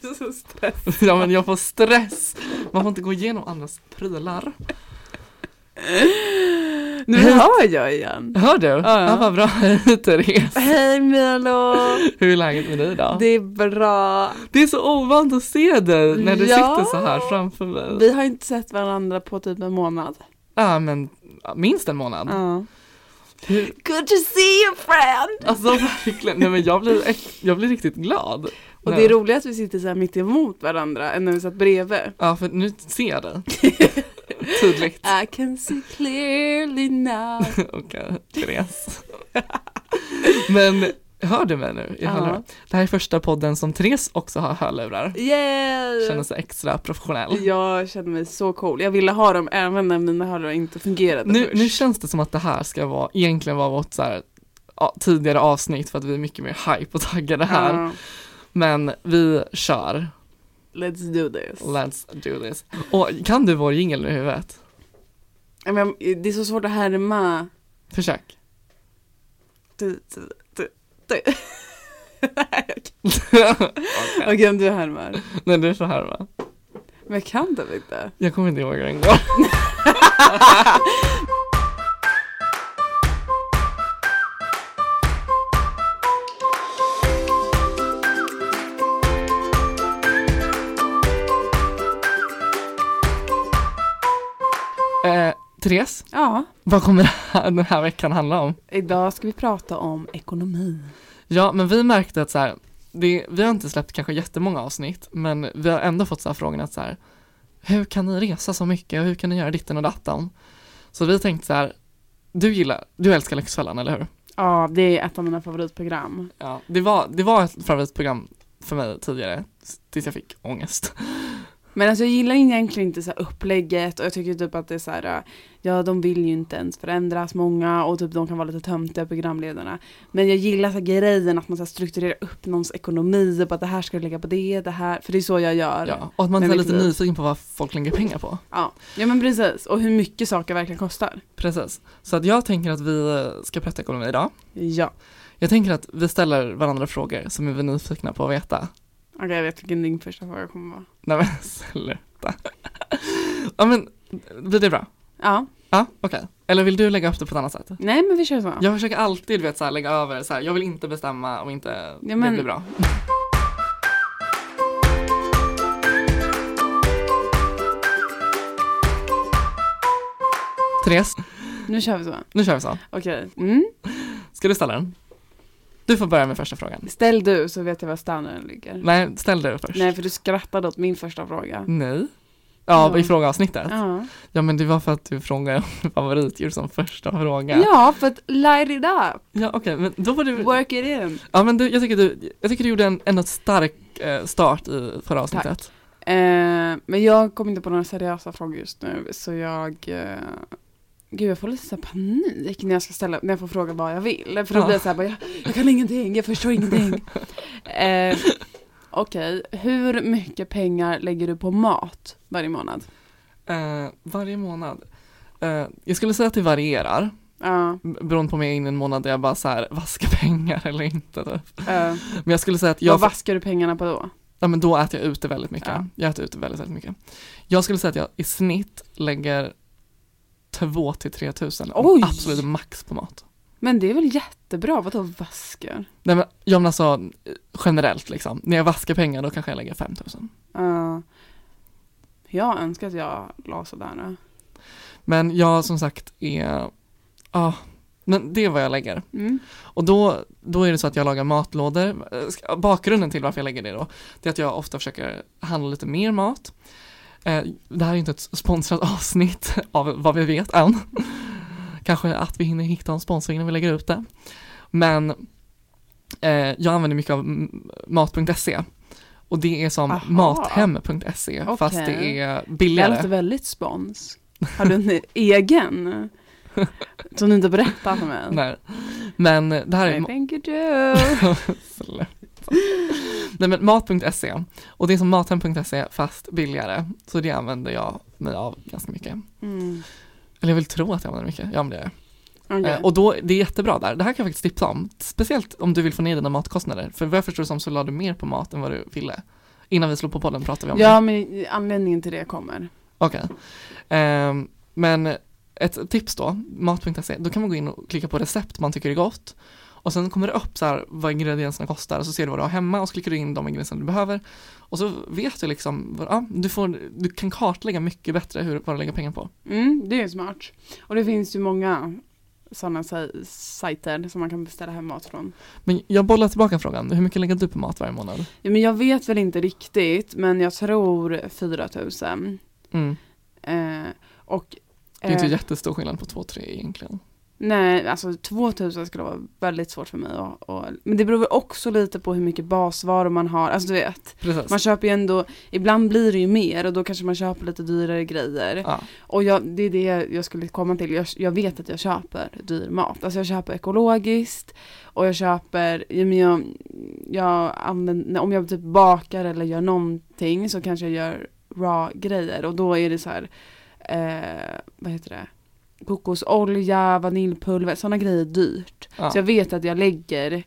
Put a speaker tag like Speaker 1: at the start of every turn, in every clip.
Speaker 1: blir så stressad.
Speaker 2: Ja men jag får stress. Man får inte gå igenom andras prylar.
Speaker 1: Nu hör jag igen.
Speaker 2: Hör du?
Speaker 1: ja.
Speaker 2: Ja, vad bra. Hej Therese.
Speaker 1: Hej Milo!
Speaker 2: Hur är läget med dig då?
Speaker 1: Det är bra.
Speaker 2: Det är så ovant att se dig när du
Speaker 1: Ja.
Speaker 2: sitter så här framför mig.
Speaker 1: Vi har inte sett varandra på typ en månad.
Speaker 2: Ja men minst en månad.
Speaker 1: Ja. Good to see you friend!
Speaker 2: alltså verkligen, nej men jag blir, jag blir riktigt glad.
Speaker 1: Och det är roligt att vi sitter så här mitt emot varandra än när vi satt bredvid.
Speaker 2: Ja för nu ser jag dig. Tydligt.
Speaker 1: I can see clearly now.
Speaker 2: Okej, Therese. Men hör du mig nu i hörlurar? Det här är första podden som Therese också har hörlurar.
Speaker 1: Yeah!
Speaker 2: Känner sig extra professionell.
Speaker 1: Jag känner mig så cool. Jag ville ha dem även när mina hörlurar inte fungerade
Speaker 2: Nu,
Speaker 1: först.
Speaker 2: nu känns det som att det här ska vara, egentligen vara vårt så här, tidigare avsnitt för att vi är mycket mer hype och taggade här.
Speaker 1: Ja.
Speaker 2: Men vi kör.
Speaker 1: Let's do this.
Speaker 2: Let's do this. Och kan du vår jingel nu i huvudet?
Speaker 1: Men det är så svårt att härma.
Speaker 2: Försök.
Speaker 1: Du, du, du, du.
Speaker 2: Okej.
Speaker 1: Okej, om du härmar.
Speaker 2: Nej, du får härma.
Speaker 1: Men jag kan typ inte.
Speaker 2: Jag kommer inte ihåg den går. Therese,
Speaker 1: Ja,
Speaker 2: vad kommer den här veckan handla om?
Speaker 1: idag ska vi prata om ekonomi.
Speaker 2: Ja, men vi märkte att så här, det, vi har inte släppt kanske jättemånga avsnitt, men vi har ändå fått så här frågan att så här, hur kan ni resa så mycket och hur kan ni göra ditten och datten? Så vi tänkte så här, du gillar, du älskar Lyxfällan, eller hur?
Speaker 1: Ja, det är ett av mina favoritprogram.
Speaker 2: Ja, det var, det var ett favoritprogram för mig tidigare, tills jag fick ångest.
Speaker 1: Men alltså jag gillar egentligen inte så här upplägget och jag tycker typ att det är så här, ja de vill ju inte ens förändras många och typ de kan vara lite töntiga programledarna. Men jag gillar så här grejen att man så strukturerar upp någons ekonomi och bara det här ska du lägga på det, det här, för det är så jag gör.
Speaker 2: Ja, och att man är lite
Speaker 1: vilket-
Speaker 2: nyfiken på vad folk lägger pengar på.
Speaker 1: Ja, ja men precis. Och hur mycket saker verkligen kostar.
Speaker 2: Precis. Så att jag tänker att vi ska prata ekonomi idag.
Speaker 1: Ja.
Speaker 2: Jag tänker att vi ställer varandra frågor som är vi nyfikna på att veta.
Speaker 1: Okej, jag vet vilken din första fråga kommer vara.
Speaker 2: Nej men sluta. ja men, blir det bra?
Speaker 1: Ja,
Speaker 2: Ja, okej. Eller vill du lägga upp det på ett annat sätt?
Speaker 1: nej men vi kör så.
Speaker 2: Jag försöker alltid vet, så här, lägga över så här, jag vill inte bestämma om inte
Speaker 1: Ja, men-
Speaker 2: det blir bra. Therese,
Speaker 1: Nu kör vi så.
Speaker 2: nu kör vi så.
Speaker 1: Okej. Mm.
Speaker 2: Ska du ställa den? Du får börja med första frågan.
Speaker 1: Ställ du så vet jag var standarden ligger.
Speaker 2: Nej, ställ du först.
Speaker 1: Nej, för du skrattade åt min första fråga.
Speaker 2: Nej. Ja,
Speaker 1: Ja.
Speaker 2: i frågeavsnittet.
Speaker 1: Ja.
Speaker 2: Ja, men det var för att du frågade om favoritdjur som första fråga.
Speaker 1: Ja, för att light it up.
Speaker 2: Ja, okej, men då var du...
Speaker 1: Work it in.
Speaker 2: Ja, men du, jag tycker du, jag tycker du gjorde en, en stark eh, start i förra avsnittet.
Speaker 1: Eh, men jag kommer inte på några seriösa frågor just nu, så jag eh, Gud jag får lite så panik när jag ska ställa, när jag får fråga vad jag vill. För då
Speaker 2: Ja.
Speaker 1: blir jag så här, bara, jag, jag kan ingenting, jag förstår ingenting. eh, Okej, hur mycket pengar lägger du på mat varje månad?
Speaker 2: Eh, varje månad. Eh, jag skulle säga att det varierar. B- Beroende på om jag är inne en månad där jag bara så här vaskar pengar eller inte. Typ.
Speaker 1: eh,
Speaker 2: Men jag skulle säga att jag,
Speaker 1: vad vaskar du pengarna på då?
Speaker 2: ja, men då äter jag ute väldigt mycket.
Speaker 1: Ja.
Speaker 2: Jag äter ute väldigt, väldigt mycket. Jag skulle säga att jag i snitt lägger 2 till 3 tusen.
Speaker 1: Oj!
Speaker 2: Absolut max på mat.
Speaker 1: Men det är väl jättebra, vadå vaskar?
Speaker 2: Nej men, jag menar alltså generellt liksom. När jag vaskar pengar då kanske jag lägger 5 tusen.
Speaker 1: Uh, jag önskar att jag la sådär nu.
Speaker 2: Men jag som sagt är, ja, men det är vad jag lägger.
Speaker 1: Mm.
Speaker 2: Och då, då är det så att jag lagar matlådor. Bakgrunden till varför jag lägger det då, det är att jag ofta försöker handla lite mer mat. Eh, Det här är inte ett sponsrat avsnitt av vad vi vet än. Kanske att vi hinner hitta en sponsor innan vi lägger ut det. Men eh, jag använder mycket av mat.se. Och det är som
Speaker 1: Aha.
Speaker 2: mathem.se fast
Speaker 1: Okej.
Speaker 2: det är
Speaker 1: Det
Speaker 2: billigare.
Speaker 1: låter väldigt spons. Har du en egen? Som du inte berättar för mig?
Speaker 2: Nej. Men det här är
Speaker 1: I think you do.
Speaker 2: Nej men mat.se och det är som mathem.se fast billigare så det använder jag mig av ganska mycket.
Speaker 1: Mm.
Speaker 2: Eller jag vill tro att jag använder mycket, ja men det gör jag.
Speaker 1: Okej.
Speaker 2: Eh, och då, det är jättebra där, det här kan jag faktiskt tipsa om. Speciellt om du vill få ner dina matkostnader, för vad jag förstår som så la du mer på mat än vad du ville Innan vi slår på podden pratar vi om det.
Speaker 1: Ja, men anledningen till det kommer.
Speaker 2: Okej. Ehm, men ett tips då, mat.se, då kan man gå in och klicka på recept man tycker är gott. Och sen kommer det upp så här vad ingredienserna kostar och så ser du vad du har hemma och så klickar du in de ingredienser du behöver. Och så vet du liksom, ja, du, får, du kan kartlägga mycket bättre hur, vad du lägger pengar på.
Speaker 1: Mm, det är smart. Och det finns ju många sådana sa- sajter som man kan beställa hem mat från.
Speaker 2: Men jag bollar tillbaka frågan, hur mycket lägger du på mat varje månad?
Speaker 1: Ja, men jag vet väl inte riktigt, men jag tror 4000.
Speaker 2: Mm.
Speaker 1: Eh, och
Speaker 2: Det är inte
Speaker 1: eh,
Speaker 2: jättestor skillnad på 2-3 egentligen.
Speaker 1: Nej, alltså 2000 skulle vara väldigt svårt för mig. Och, och, men det beror väl också lite på hur mycket basvaror man har. Alltså du vet,
Speaker 2: Precis.
Speaker 1: man köper ju ändå, ibland blir det ju mer och då kanske man köper lite dyrare grejer.
Speaker 2: ja.
Speaker 1: Och jag, det är det jag skulle komma till. Jag, jag vet att jag köper dyr mat. Alltså jag köper ekologiskt och jag köper, jag, jag använder, om jag typ bakar eller gör någonting så kanske jag gör raw grejer och då är det så här, eh, vad heter det? Kokosolja, vaniljpulver, sådana grejer dyrt.
Speaker 2: Ja.
Speaker 1: Så jag vet att jag lägger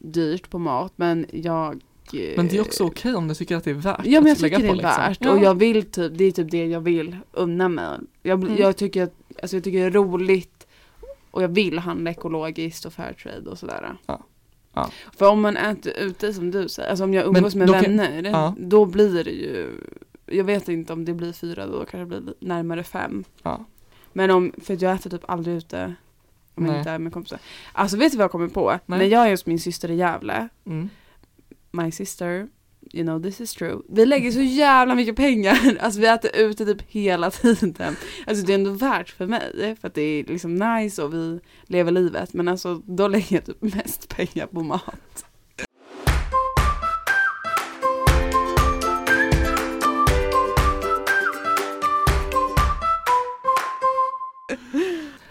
Speaker 1: dyrt på mat men jag eh,
Speaker 2: Men det är också okej om du tycker att det är värt
Speaker 1: Ja men jag tycker det är
Speaker 2: på, liksom.
Speaker 1: värt
Speaker 2: Ja.
Speaker 1: och jag vill typ, det är typ det jag vill unna mig. Jag,
Speaker 2: Mm.
Speaker 1: jag, tycker, att, alltså jag tycker det är roligt och jag vill handla ekologiskt och fairtrade och sådär.
Speaker 2: Ja. Ja.
Speaker 1: För om man äter ute som du säger, alltså om jag
Speaker 2: Men
Speaker 1: umgås med
Speaker 2: då kan-
Speaker 1: vänner,
Speaker 2: ja.
Speaker 1: då blir det ju, jag vet inte om det blir fyra, då kanske det blir li- närmare fem.
Speaker 2: Ja.
Speaker 1: Men om, för jag äter typ aldrig ute om jag
Speaker 2: Nej.
Speaker 1: inte är med kompisar. Alltså vet du vad jag kommer på?
Speaker 2: Nej.
Speaker 1: När jag är hos min syster i Gävle,
Speaker 2: Mm.
Speaker 1: my sister, you know this is true. Vi lägger så jävla mycket pengar, alltså vi äter ute typ hela tiden. Alltså det är ändå värt för mig, för att det är liksom nice och vi lever livet. Men alltså då lägger jag typ mest pengar på mat.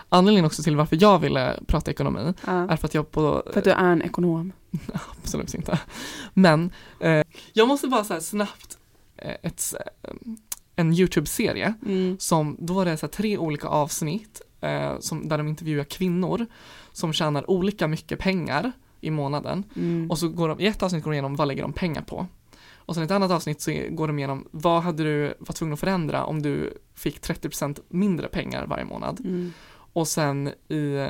Speaker 2: Anledningen också till varför jag ville prata ekonomi
Speaker 1: Ja.
Speaker 2: är för att jag på
Speaker 1: För att du är en ekonom.
Speaker 2: Absolut inte. Men eh, jag måste bara så snabbt eh, ett, eh, en YouTube-serie
Speaker 1: Mm.
Speaker 2: som, då var det så tre olika avsnitt eh, som, där de intervjuar kvinnor som tjänar olika mycket pengar i månaden
Speaker 1: Mm.
Speaker 2: och så går de, i ett avsnitt går de igenom vad lägger de pengar på och sen i ett annat avsnitt så går de igenom vad hade du varit tvungen att förändra om du fick 30% mindre pengar varje månad
Speaker 1: Mm.
Speaker 2: Och sen i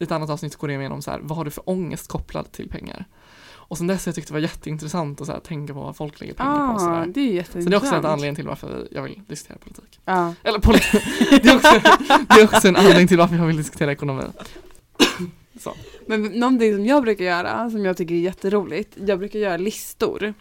Speaker 2: i ett annat avsnitt går det igenom så här, vad har du för ångest kopplad till pengar? Och sen dess har jag tyckt det var jätteintressant att så här, tänka på vad folk lägger pengar på och så
Speaker 1: Ah,
Speaker 2: där.
Speaker 1: det är.
Speaker 2: Så det är också en anledning till varför jag vill diskutera politik.
Speaker 1: Ja.
Speaker 2: Eller politik, det är också, det är också en anledning till varför jag vill diskutera ekonomi. Så.
Speaker 1: Men någonting som jag brukar göra, som jag tycker är jätteroligt, jag brukar göra listor.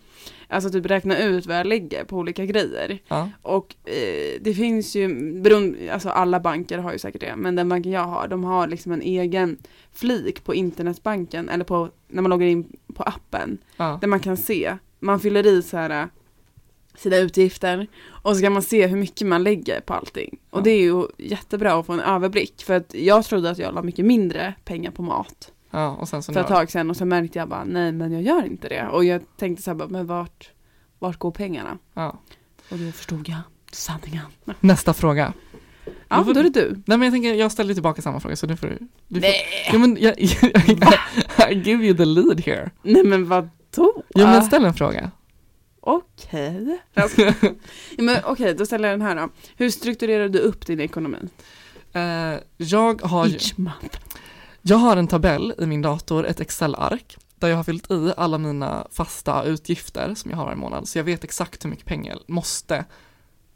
Speaker 1: Alltså typ räkna ut vad jag lägger på olika grejer.
Speaker 2: Ja,
Speaker 1: Och eh, det finns ju, beroende, alltså alla banker har ju säkert det, men den banken jag har, de har liksom en egen flik på internetbanken, eller på, när man loggar in på appen,
Speaker 2: ja,
Speaker 1: där man kan se, man fyller i så här eh, sina utgifter och så kan man se hur mycket man lägger på allting. Och
Speaker 2: Ja.
Speaker 1: det är ju jättebra att få en överblick, för att jag trodde att jag la mycket mindre pengar på mat
Speaker 2: ja, och sen så
Speaker 1: för ett
Speaker 2: nu,
Speaker 1: tag sedan och så märkte jag bara nej men jag gör inte det. Och jag tänkte så här bara, men vart, vart går pengarna?
Speaker 2: ja.
Speaker 1: Och då förstod jag sanningen.
Speaker 2: Nästa fråga.
Speaker 1: Ja,
Speaker 2: Då får-
Speaker 1: då är det du.
Speaker 2: Nej men jag tänker, jag ställer tillbaka samma fråga så du får, du får
Speaker 1: Nej.
Speaker 2: Jo men jag, I give you the lead here.
Speaker 1: Nej men vadå?
Speaker 2: Jo men ställ en fråga.
Speaker 1: Okej. Ja, men Okej, då ställer jag den här då. Hur strukturerar du upp din ekonomi?
Speaker 2: Eh, jag har
Speaker 1: Each month.
Speaker 2: Jag har en tabell i min dator, ett Excel-ark, där jag har fyllt i alla mina fasta utgifter som jag har varje månad, så jag vet exakt hur mycket pengar jag måste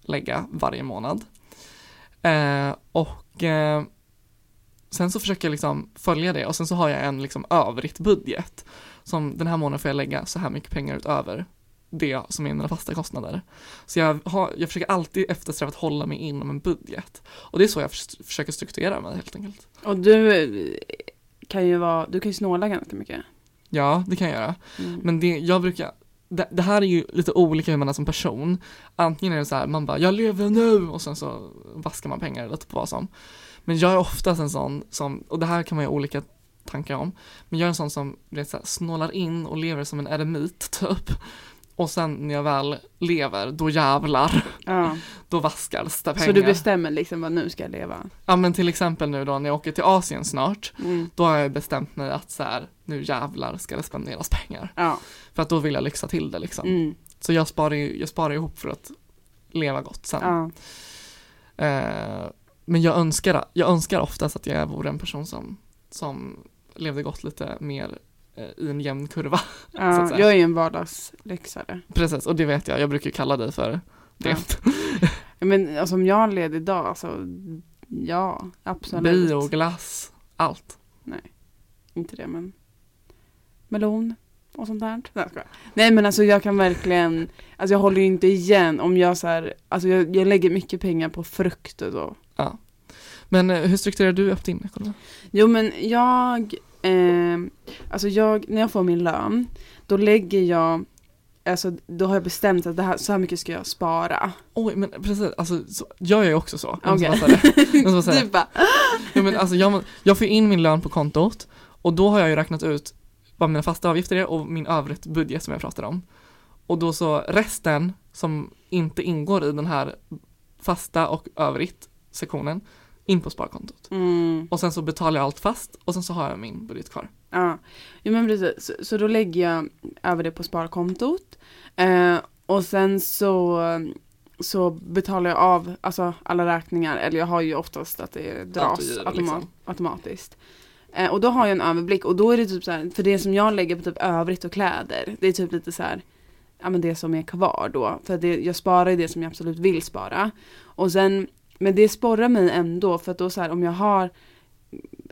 Speaker 2: lägga varje månad. Eh, och eh, sen så försöker jag liksom följa det och sen så har jag en liksom övrigt budget. Som den här månaden får jag lägga så här mycket pengar utöver det som är mina fasta kostnader. Så jag, har, jag försöker alltid eftersträva att hålla mig inom en budget. Och det är så jag förs- försöker strukturera mig helt enkelt.
Speaker 1: Och du eh, kan ju vara, du kan ju snåla ganska mycket.
Speaker 2: Ja, det kan jag göra.
Speaker 1: Mm.
Speaker 2: Men det, jag brukar, det, det här är ju lite olika hur man är som person. Antingen är det så här, man bara, jag lever nu och sen så vaskar man pengar lite på vad som. Men jag är oftast en sån som, och det här kan man ju ha olika tankar om, men jag är en sån som vet, så här, snålar in och lever som en eremit typ. Och sen när jag väl lever, då jävlar,
Speaker 1: Ja.
Speaker 2: då vaskas det pengar.
Speaker 1: Så du bestämmer liksom vad nu ska jag leva?
Speaker 2: Ja men till exempel nu då när jag åker till Asien snart,
Speaker 1: Mm.
Speaker 2: då har jag bestämt mig att så här, nu jävlar ska det spenderas pengar.
Speaker 1: Ja.
Speaker 2: För att då vill jag lyxa till det liksom.
Speaker 1: Mm.
Speaker 2: Så jag sparar, jag sparar ihop för att leva gott sen.
Speaker 1: Ja.
Speaker 2: Eh, men jag önskar, jag önskar oftast att jag vore en person som, som levde gott lite mer i en jämn kurva.
Speaker 1: Ja. Jag är ju en vardagslyxare.
Speaker 2: Precis, och det vet jag, jag brukar ju kalla dig för det.
Speaker 1: Ja. Men alltså, om jag har led idag, alltså ja, absolut.
Speaker 2: Bio, glass, allt.
Speaker 1: Inte det men melon och sånt där. Nej, jag. Nej men alltså jag kan verkligen, alltså jag håller ju inte igen om jag så här, alltså jag, jag lägger mycket pengar på frukt och så.
Speaker 2: Men eh, hur strukturerar du upp din ekonomi?
Speaker 1: Jo men jag, eh, alltså jag, när jag får min lön, då lägger jag, alltså då har jag bestämt att det här, så här mycket ska jag spara.
Speaker 2: Oj, men precis, alltså så, jag är ju också så.
Speaker 1: Okej.
Speaker 2: säga säga
Speaker 1: Du bara,
Speaker 2: Ja, men alltså jag, jag får in min lön på kontot och då har jag ju räknat ut vad mina fasta avgifter är och min övrigt budget som jag pratade om. Och då så resten som inte ingår i den här fasta och övrigt sektionen in på sparkontot.
Speaker 1: mm,
Speaker 2: Och sen så betalar jag allt fast och sen så har jag min budget kvar.
Speaker 1: ja. Jo men precis, så, så då lägger jag över det på sparkontot. Eh, och sen så, så betalar jag av alltså, alla räkningar, eller jag har ju oftast att det dras
Speaker 2: Autogiro,
Speaker 1: automa-
Speaker 2: liksom.
Speaker 1: automatiskt. Eh, och då har jag en överblick och då är det typ så här, för det som jag lägger på typ övrigt och kläder, det är typ lite så här, ja men det som är kvar då. För det, jag sparar ju det som jag absolut vill spara. Och sen, men det sporrar mig ändå för att då så här, om jag har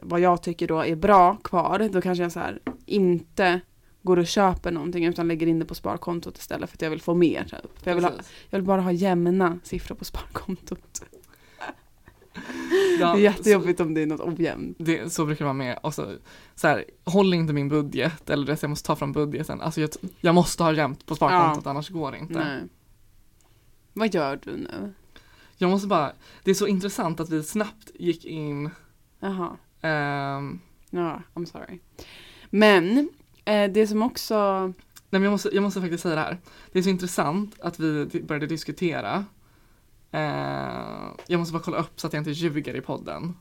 Speaker 1: vad jag tycker då är bra kvar, då kanske jag så här inte går och köper någonting utan lägger in det på sparkontot istället för att jag vill få mer. Typ. För jag, vill ha, jag vill bara ha jämna siffror på sparkontot.
Speaker 2: Ja,
Speaker 1: det är jättejobbigt om det är något ojämnt.
Speaker 2: Så, det, så brukar det vara med. Och så, så här, håll inte min budget eller det jag måste ta från budgeten. Alltså jag, jag måste ha jämnt på sparkontot annars går det inte.
Speaker 1: Nej. Vad gör du nu?
Speaker 2: Jag måste bara, det är så intressant att vi snabbt gick in
Speaker 1: Jaha,
Speaker 2: ehm,
Speaker 1: ja, I'm sorry. Men eh, det som också,
Speaker 2: Nej men jag måste, jag måste faktiskt säga det här. Det är så intressant att vi började diskutera. Eh, jag måste bara kolla upp så att jag inte ljuger i podden.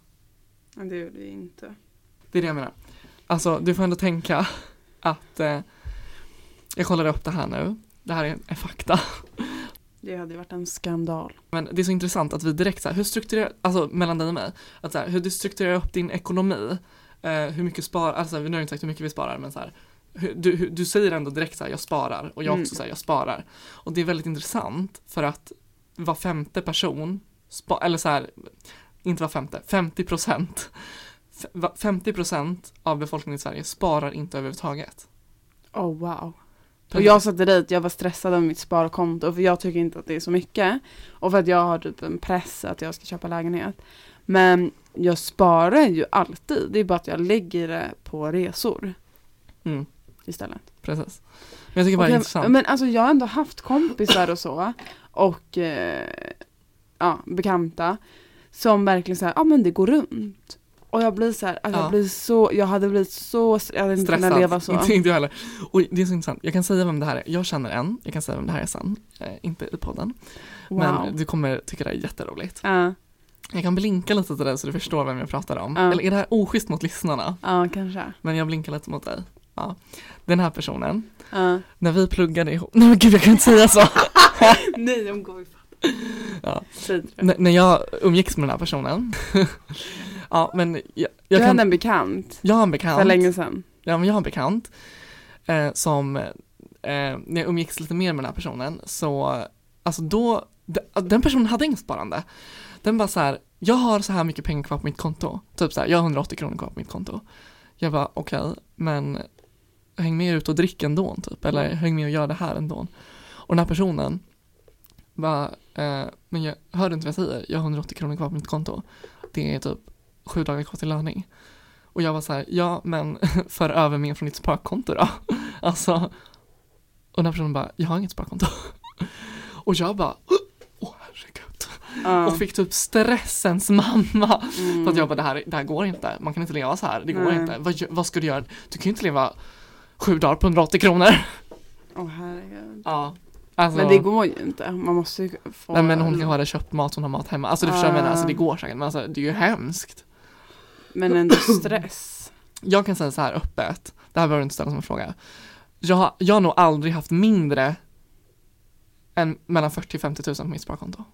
Speaker 1: ja, det gjorde vi inte.
Speaker 2: Det är det jag menar. Alltså du får ändå tänka att eh, jag kollade upp det här nu. Det här är, är fakta.
Speaker 1: Det hade varit en skandal.
Speaker 2: Men det är så intressant att vi direkt så här, hur strukturerar, alltså mellan dig och mig, att så här, hur du strukturerar upp din ekonomi, eh, hur mycket sparar, alltså nu har inte sagt hur mycket vi sparar men så här, hur, du, du säger ändå direkt så här, jag sparar och jag
Speaker 1: Mm.
Speaker 2: också säger jag sparar. Och det är väldigt intressant för att var femte person, spa, eller så här, inte var femte, 50 procent, 50 procent av befolkningen i Sverige sparar inte överhuvudtaget.
Speaker 1: Oh wow. Och jag satte dit, jag var stressad av mitt sparkonto för jag tycker inte att det är så mycket. Och för att jag har typ en press att jag ska köpa lägenhet. Men jag sparar ju alltid, det är bara att jag lägger det på resor
Speaker 2: Mm,
Speaker 1: istället.
Speaker 2: precis. Men jag tycker bara det är intressant.
Speaker 1: men alltså jag har ändå haft kompisar och så. Och eh, ja, bekanta. Som verkligen säger, ja ah, men det går runt. Och jag blir så här, alltså
Speaker 2: Ja.
Speaker 1: jag blir så, jag hade blivit så, jag hade inte kunnat leva så.
Speaker 2: Inte, inte jag heller. Och det är så intressant. Jag kan säga vem det här är. Jag känner en. Jag kan säga vem det här är sen. Eh, inte i podden.
Speaker 1: Wow.
Speaker 2: Men du kommer tycka det är jätteroligt.
Speaker 1: Ja,
Speaker 2: Jag kan blinka lite till dig så du förstår vem jag pratar om.
Speaker 1: Ja.
Speaker 2: Eller är det här oschysst mot lyssnarna?
Speaker 1: ja kanske.
Speaker 2: Men jag blinkar lite mot dig. Ja. Den här personen. När vi pluggade ihop. Nej men gud jag kan inte säga så.
Speaker 1: Nej, de går ju
Speaker 2: Ja. N- när jag umgicks med den här personen. Ja men jag,
Speaker 1: Du
Speaker 2: jag
Speaker 1: hade
Speaker 2: kan.
Speaker 1: en bekant
Speaker 2: Jag har en bekant.
Speaker 1: för länge sedan.
Speaker 2: Ja, men jag har en bekant eh, som, eh, när jag umgicks lite mer med den här personen, så, alltså då, de, den personen hade inget sparande. Den bara så här, jag har så här mycket pengar kvar på mitt konto, typ så här, jag har 180 kronor kvar på mitt konto. Jag bara, okej, men häng med ut och drick ändå, typ, eller häng med och gör det här ändå. Och den här personen bara, eh, men jag hör du inte vad jag säger? Jag har 180 kronor kvar på mitt konto. Det är typ sju dagar kvar till löning. Och jag var så här, ja men för över mer från ditt sparkonto då. Alltså, och den här personen bara, jag har inget sparkonto. Och jag bara, åh herregud.
Speaker 1: Ja.
Speaker 2: Och fick typ stressens mamma.
Speaker 1: Mm.
Speaker 2: För att jag bara, det här, det här går inte. Man kan inte leva så här. Det går
Speaker 1: Nej.
Speaker 2: inte. Vad, vad ska du göra? Du kan ju inte leva sju dagar på 180 kronor.
Speaker 1: Åh herregud.
Speaker 2: Ja. Alltså,
Speaker 1: Men det går ju inte. Man måste ju få...
Speaker 2: nej, men hon kan ha det köpt mat, hon har mat hemma. Alltså du förstår vad jag menar, alltså det går säkert men alltså det är ju hemskt.
Speaker 1: Men ändå stress.
Speaker 2: Jag kan säga så här öppet, det här behöver du inte ställa som en fråga. Jag, har- jag har nog aldrig haft mindre än mellan 40 och 50 000 på mitt sparkonto.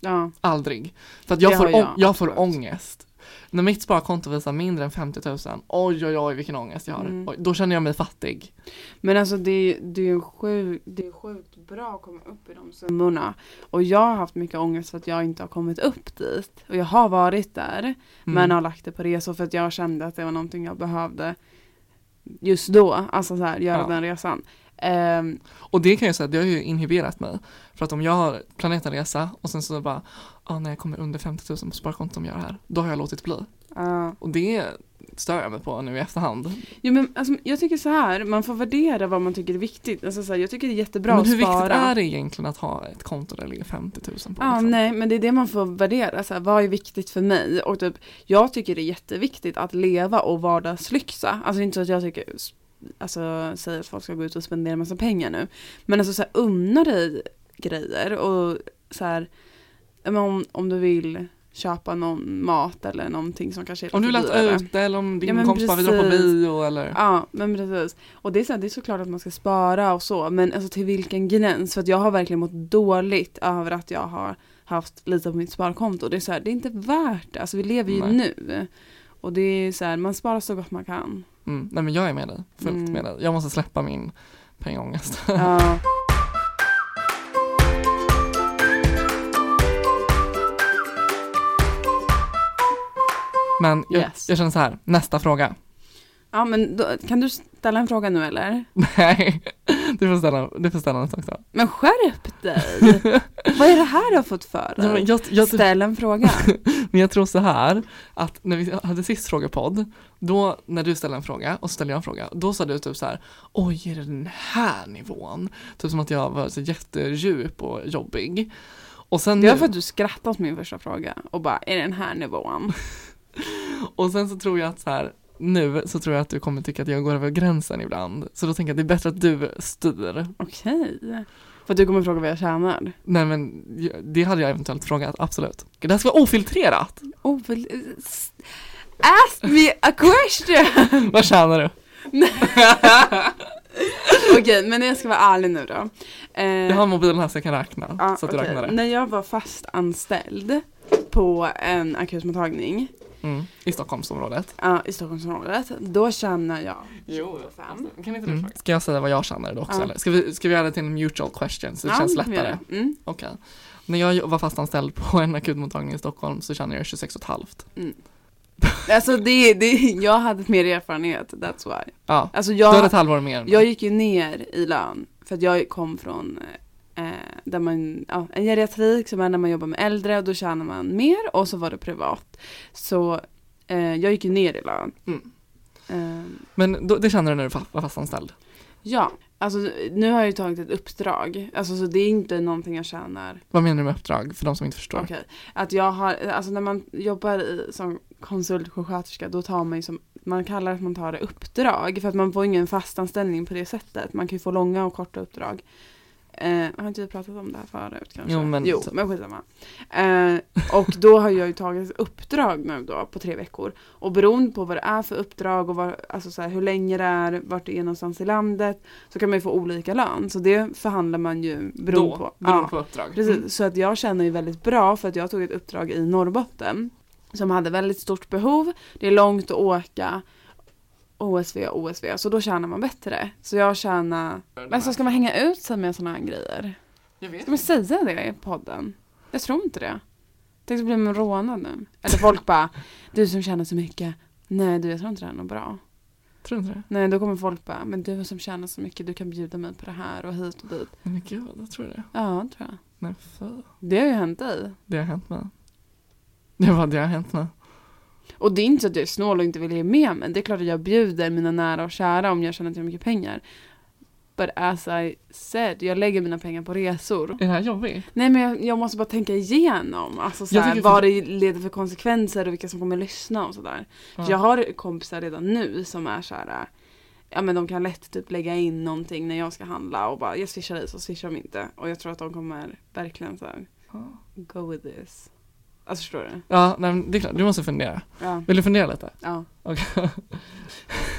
Speaker 1: Ja.
Speaker 2: Aldrig. För att jag
Speaker 1: Det
Speaker 2: får,
Speaker 1: har jag,
Speaker 2: jag får
Speaker 1: absolut.
Speaker 2: ångest. När mitt sparkonto visar mindre än 50 000, oj oj oj vilken ångest jag har.
Speaker 1: Mm.
Speaker 2: Oj, då känner jag mig fattig.
Speaker 1: Men alltså det, det är ju sjukt, det är sjukt bra att komma upp i de summorna. Och jag har haft mycket ångest för att jag inte har kommit upp dit. Och jag har varit där.
Speaker 2: Mm.
Speaker 1: Men har lagt det på resor för att jag kände att det var någonting jag behövde just då. Alltså så här, göra
Speaker 2: Ja.
Speaker 1: den resan. Ehm,
Speaker 2: Och det kan jag säga, det har ju inhiberat mig. För att om jag har planerat en resa och sen så bara, ah, när jag kommer under 50 000 på sparkontot som jag har här, då har jag låtit bli.
Speaker 1: ja.
Speaker 2: Och det stör jag mig på nu i efterhand.
Speaker 1: Jo, men alltså, jag tycker så här, man får värdera vad man tycker är viktigt. Alltså, så här, jag tycker det är jättebra
Speaker 2: men
Speaker 1: att
Speaker 2: hur viktigt
Speaker 1: spara.
Speaker 2: är det egentligen att ha ett konto där det ligger 50 000 på?
Speaker 1: Ja,
Speaker 2: liksom?
Speaker 1: nej, men det är det man får värdera. Så här, vad är viktigt för mig? Och typ, jag tycker det är jätteviktigt att leva och vardagslyxa. Alltså inte så att jag tycker, alltså säger att folk ska gå ut och spendera massa pengar nu. Men alltså så här, unna dig grejer och så här, men om, om du vill köpa någon mat eller någonting som kanske är
Speaker 2: Om du vill
Speaker 1: lite
Speaker 2: äta ute eller om din
Speaker 1: Ja,
Speaker 2: kompis bara vill dra på bio eller?
Speaker 1: Ja, men precis. Och det är, så här, det är såklart att man ska spara och så, men alltså till vilken gräns? För att jag har verkligen mått dåligt över att jag har haft lite på mitt sparkonto. Det är så här, det är inte värt det. Alltså vi lever ju
Speaker 2: Nej.
Speaker 1: nu. Och det är så här, man sparar så gott man kan.
Speaker 2: Mm, nej men jag är med dig, fullt
Speaker 1: Mm.
Speaker 2: med dig. Jag måste släppa min pengaångest.
Speaker 1: Ja.
Speaker 2: Men jag,
Speaker 1: Yes.
Speaker 2: jag känner så här, nästa fråga.
Speaker 1: ja, men då, kan du ställa en fråga nu eller?
Speaker 2: Nej, du får ställa, du får ställa nästa också.
Speaker 1: Men skärp dig! Vad är det här du har fått för dig?
Speaker 2: jag, jag,
Speaker 1: Ställ en fråga.
Speaker 2: men jag tror så här, att när vi hade sist frågepodd, då när du ställde en fråga och ställde jag en fråga, då sa du typ så här, oj är det den här nivån? Typ som att jag var så jättedjup och jobbig. Och sen,
Speaker 1: Det var
Speaker 2: nu,
Speaker 1: för att du skrattade åt min första fråga och bara, är det den här nivån?
Speaker 2: och sen så tror jag att så här, nu så tror jag att du kommer tycka att jag går över gränsen ibland. Så då tänker jag att det är bättre att du styr.
Speaker 1: Okej. För att du kommer fråga vad jag tjänar?
Speaker 2: Nej men det hade jag eventuellt frågat, absolut. Det här ska vara ofiltrerat.
Speaker 1: S- ask me a question!
Speaker 2: Vad tjänar du?
Speaker 1: Okej, men jag ska vara ärlig nu då. Eh,
Speaker 2: Jag har mobilen här så jag kan räkna.
Speaker 1: ja,
Speaker 2: så att du
Speaker 1: okej.
Speaker 2: räknar det.
Speaker 1: När jag var fast anställd på en akutmottagning
Speaker 2: Mm. I Stockholmsområdet.
Speaker 1: ja, i Stockholmsområdet, då tjänar jag
Speaker 2: Jo. Kan inte mm. Ska jag säga vad jag tjänar då också
Speaker 1: Ja.
Speaker 2: eller? Ska vi, ska vi göra det till en mutual question så det känns
Speaker 1: kan vi
Speaker 2: lättare?
Speaker 1: Mm.
Speaker 2: Okej. När jag var fastanställd på en akutmottagning i Stockholm så tjänade jag 26 och ett halvt.
Speaker 1: Alltså det, det, jag hade mer erfarenhet, that's why.
Speaker 2: Ja,
Speaker 1: Alltså
Speaker 2: du hade
Speaker 1: jag,
Speaker 2: ett halvår mer.
Speaker 1: jag gick ju ner i lön för att jag kom från eh, där man, ja, en geriatrik som är när man jobbar med äldre och då tjänar man mer och så var det privat. Så eh, jag gick ju ner i lön.
Speaker 2: Mm.
Speaker 1: Eh,
Speaker 2: Men då, det kände du när du var fastanställd?
Speaker 1: ja, alltså nu har jag ju tagit ett uppdrag. Alltså så det är inte någonting jag tjänar.
Speaker 2: Vad menar du med uppdrag för de som inte förstår?
Speaker 1: Okej. Att jag har, alltså när man jobbar i, som konsultsjuksköterska då tar man ju som, man kallar att man tar det uppdrag för att man får ingen fastanställning på det sättet. Man kan ju få långa och korta uppdrag. Eh, har inte vi pratat om det här förut kanske?
Speaker 2: Jo, men-
Speaker 1: jo, men skitsamma. Eh, och då har jag ju tagit uppdrag nu då på tre veckor. Och beroende på vad det är för uppdrag och vad, alltså så här, hur länge det är, vart det är någonstans i landet så kan man ju få olika lön. Så det förhandlar man ju beroende
Speaker 2: då,
Speaker 1: på.
Speaker 2: beroende
Speaker 1: Ja.
Speaker 2: på uppdrag.
Speaker 1: Precis,
Speaker 2: Mm.
Speaker 1: så att jag känner ju väldigt bra för att jag tog ett uppdrag i Norrbotten som hade väldigt stort behov. Det är långt att åka OSV och OSV så då tjänar man bättre. Så jag tjänar, men så ska man hänga ut sig med sådana här grejer?
Speaker 2: Jag vet.
Speaker 1: Ska man säga det i podden? Jag tror inte det. Tänk så blir man rånad nu. Eller folk bara, du som tjänar så mycket. Nej du jag tror inte det är något bra.
Speaker 2: Tror inte det?
Speaker 1: Nej då kommer folk bara, men du som tjänar så mycket du kan bjuda mig på det här och hit och dit.
Speaker 2: Men gud, jag tror det.
Speaker 1: Ja, tror jag.
Speaker 2: Nej för
Speaker 1: Det har ju hänt dig.
Speaker 2: det har hänt mig. Det var det har hänt mig.
Speaker 1: Och det är inte så att jag är snål och inte vill ge med mig. Det är klart att jag bjuder mina nära och kära om jag känner att jag har mycket pengar. But as I said, jag lägger mina pengar på resor.
Speaker 2: Är det här jobbigt?
Speaker 1: Nej men jag, jag måste bara tänka igenom. Alltså så
Speaker 2: Jag
Speaker 1: vad det leder för konsekvenser och vilka som kommer lyssna och sådär.
Speaker 2: Ja.
Speaker 1: För jag har kompisar redan nu som är så här. ja men de kan lätt typ lägga in någonting när jag ska handla och bara jag swishar dig så swishar de inte. Och jag tror att de kommer verkligen så här, go with this. Alltså förstår du?
Speaker 2: Ja, nej, men det är klart, du måste fundera.
Speaker 1: Ja.
Speaker 2: Vill du fundera lite?
Speaker 1: ja.
Speaker 2: Okej.
Speaker 1: Nej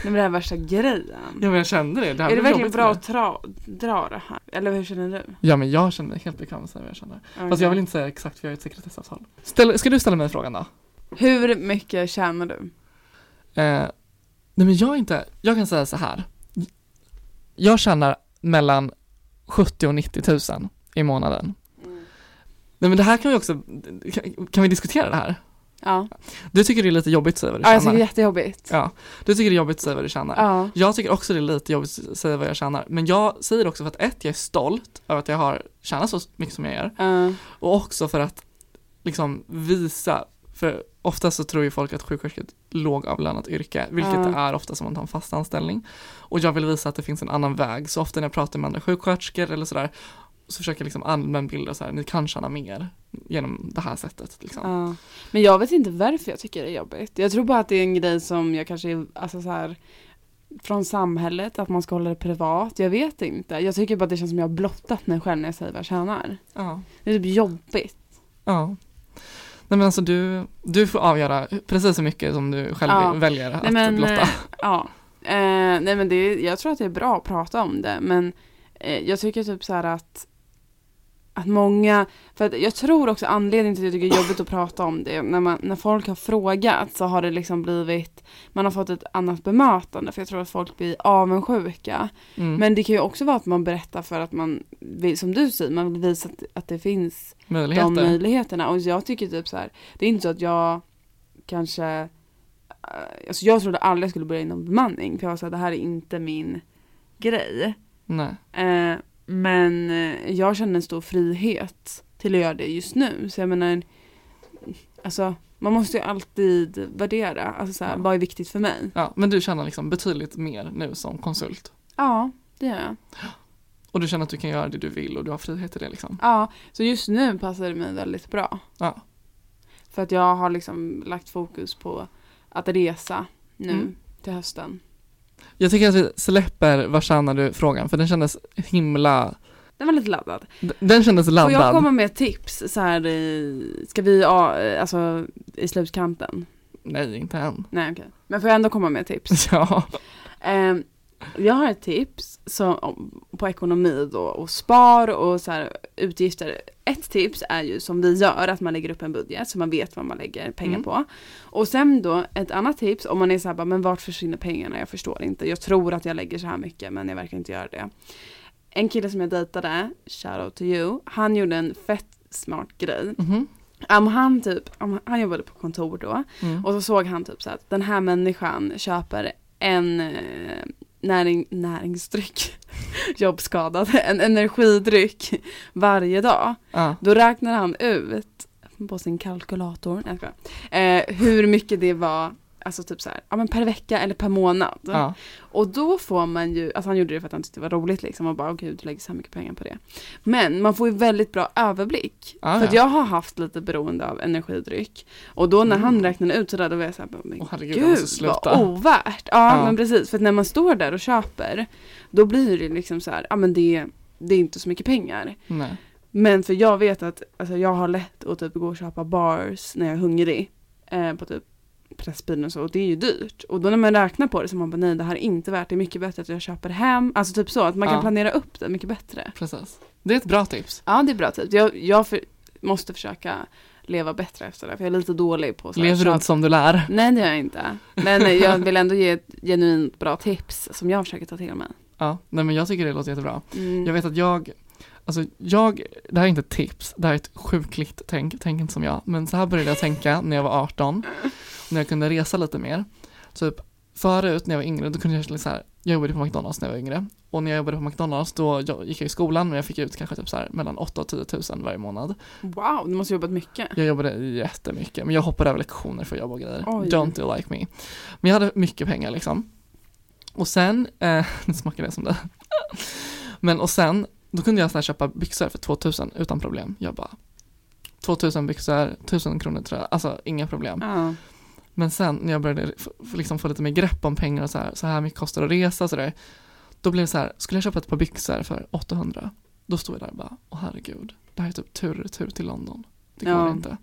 Speaker 1: men det här är värsta grejen.
Speaker 2: Ja men jag kände det. det här
Speaker 1: är det verkligen bra att tra, dra det här? Eller hur känner du?
Speaker 2: Ja men jag känner mig helt bekväm med jag känner. Fast
Speaker 1: Okej.
Speaker 2: jag vill inte säga exakt för jag har ett sekretessavtal. Ställ, ska du ställa mig frågan då?
Speaker 1: Hur mycket tjänar du?
Speaker 2: Eh, nej men jag inte, jag kan säga så här. Jag tjänar mellan 70 och 90 000 i månaden. Nej men det här kan vi också, kan, kan vi diskutera det här?
Speaker 1: Ja,
Speaker 2: Du tycker det är lite jobbigt att säga vad du
Speaker 1: ja jag tycker
Speaker 2: tjänar?
Speaker 1: det är jättejobbigt.
Speaker 2: Ja, du tycker det är jobbigt att säga vad du tjänar?
Speaker 1: Ja.
Speaker 2: Jag tycker också det är lite jobbigt att säga vad jag tjänar, men jag säger också för att ett, jag är stolt över att jag har tjänat så mycket som jag gör,
Speaker 1: Ja.
Speaker 2: och också för att liksom visa, för ofta så tror ju folk att sjuksköterska är ett lågavlönat yrke, vilket
Speaker 1: Ja.
Speaker 2: det är ofta som man tar en fast anställning. Och jag vill visa att det finns en annan väg, så ofta när jag pratar med andra sjuksköterskor eller sådär, så försöker jag liksom allmänbilda så här, ni kan tjäna mer genom det här sättet liksom.
Speaker 1: Ja. Men jag vet inte varför jag tycker det är jobbigt. Jag tror bara att det är en grej som jag kanske, är- alltså så här från samhället, att man ska hålla det privat. Jag vet inte. Jag tycker bara att det känns som jag har blottat mig själv när jag säger vad jag tjänar.
Speaker 2: Ja.
Speaker 1: Det är typ jobbigt.
Speaker 2: Ja. Nej men alltså du, du får avgöra precis hur mycket som du själv
Speaker 1: Ja.
Speaker 2: väljer att
Speaker 1: Nej men,
Speaker 2: blotta.
Speaker 1: eh, ja. Eh, nej men det, jag tror att det är bra att prata om det, men eh, jag tycker typ så här att att många, för att jag tror också anledningen till att jag tycker det är jobbigt att prata om det, när, man, när folk har frågat så har det liksom blivit, man har fått ett annat bemötande för jag tror att folk blir avundsjuka.
Speaker 2: Mm.
Speaker 1: Men det kan ju också vara att man berättar för att man, vill, som du säger, man vill visa att, att det finns
Speaker 2: Möjligheter.
Speaker 1: de möjligheterna. Och jag tycker typ så här, det är inte så att jag kanske, eh, alltså jag trodde aldrig jag skulle börja inom bemanning, för jag var så här, det här är inte min grej.
Speaker 2: Nej.
Speaker 1: Eh, men eh, jag känner en stor frihet till att göra det just nu. Så jag menar, alltså man måste ju alltid värdera, alltså så här,
Speaker 2: Ja.
Speaker 1: vad är viktigt för mig?
Speaker 2: Ja, men du tjänar liksom betydligt mer nu som konsult.
Speaker 1: Ja, det gör jag.
Speaker 2: Och du känner att du kan göra det du vill och du har frihet i det liksom.
Speaker 1: Ja, så just nu passar det mig väldigt bra.
Speaker 2: Ja.
Speaker 1: För att jag har liksom lagt fokus på att resa nu
Speaker 2: Mm.
Speaker 1: till hösten.
Speaker 2: Jag tycker att vi släpper vad tjänar du frågan för den kändes himla,
Speaker 1: Den var lite laddad.
Speaker 2: den kändes
Speaker 1: Får jag
Speaker 2: laddad.
Speaker 1: komma med tips så här i, ska vi, ja, eh, alltså i slutkanten?
Speaker 2: Nej, inte än.
Speaker 1: Nej okej. Men får jag ändå komma med tips?
Speaker 2: Ja.
Speaker 1: Ehm, jag har ett tips som, om- på ekonomi då och spar och så här, utgifter. Ett tips är ju som vi gör, att man lägger upp en budget så man vet vad man lägger pengar
Speaker 2: Mm.
Speaker 1: på. Och sen då ett annat tips om man är såhär, men vart försvinner pengarna? Jag förstår inte. Jag tror att jag lägger så här mycket men jag verkar inte göra det. En kille som jag dejtade, shout out to you, han gjorde en fett smart grej.
Speaker 2: Mhm.
Speaker 1: Om han typ, om han jobbade på kontor då
Speaker 2: Mm.
Speaker 1: och så såg han typ så att den här människan köper en eh, näring, näringsdryck, jobbskadad, en energidryck varje dag.
Speaker 2: Ja.
Speaker 1: Då räknar han ut på sin kalkylator, eh, hur mycket det var Alltså typ så här, ja men per vecka eller per månad.
Speaker 2: Ja.
Speaker 1: Och då får man ju, alltså han gjorde det för att han tyckte det var roligt liksom och bara okej du lägger så här mycket pengar på det. Men man får ju väldigt bra överblick.
Speaker 2: Ah,
Speaker 1: för
Speaker 2: ja.
Speaker 1: jag har haft lite beroende av energidryck. Och då när han
Speaker 2: Mm.
Speaker 1: räknade ut sådär då var jag såhär, men
Speaker 2: Åh, herregud,
Speaker 1: gud
Speaker 2: sluta.
Speaker 1: vad ovärt. Ja,
Speaker 2: Ja.
Speaker 1: men precis, för att när man står där och köper då blir det liksom så här, ja men det, det är inte så mycket pengar.
Speaker 2: Nej.
Speaker 1: Men för jag vet att alltså, jag har lätt att typ gå och köpa bars när jag är hungrig. Eh, på typ Pressbyrån och så och det är ju dyrt. Och då när man räknar på det så man bara nej det här är inte värt det, är mycket bättre att jag köper hem. Alltså typ så, att man kan
Speaker 2: Ja.
Speaker 1: planera upp det mycket bättre.
Speaker 2: Precis. Det är ett bra tips.
Speaker 1: Ja det är bra tips. Jag, jag för, måste försöka leva bättre efter det för jag är lite dålig på så här
Speaker 2: Lev
Speaker 1: köp-
Speaker 2: runt som du lär.
Speaker 1: Nej det gör jag inte. Men jag vill ändå ge ett genuint bra tips som jag försöker ta till mig.
Speaker 2: Ja, nej men jag tycker det låter jättebra.
Speaker 1: Mm.
Speaker 2: Jag vet att jag, alltså jag, det här är inte ett tips, det här är ett sjukligt tänk, tänk inte som jag, men så här började jag tänka när jag var 18, när jag kunde resa lite mer. Typ förut när jag var yngre, då kunde jag liksom så här, jag jobbade på McDonalds när jag var yngre, och när jag jobbade på McDonalds då gick jag i skolan, men jag fick ut kanske typ så här mellan 8 och 10 000 varje månad.
Speaker 1: Wow, du måste ha jobbat mycket.
Speaker 2: Jag jobbade jättemycket, men jag hoppade över lektioner för att jobba och grejer.
Speaker 1: Oj.
Speaker 2: Don't you like me. Men jag hade mycket pengar liksom. Och sen, eh, nu smakar det som det. Men och sen, då kunde jag så här köpa byxor för 2000 utan problem. Jag bara, 2000 byxor, 1000 kronor tror jag, alltså inga problem.
Speaker 1: Ja.
Speaker 2: Men sen när jag började liksom få lite mer grepp om pengar och så här, så här mycket kostar att resa och sådär. Då blev det så här, skulle jag köpa ett par byxor för 800, då stod jag där och bara, åh herregud, det här är typ tur retur till London. Det går
Speaker 1: Ja.
Speaker 2: inte.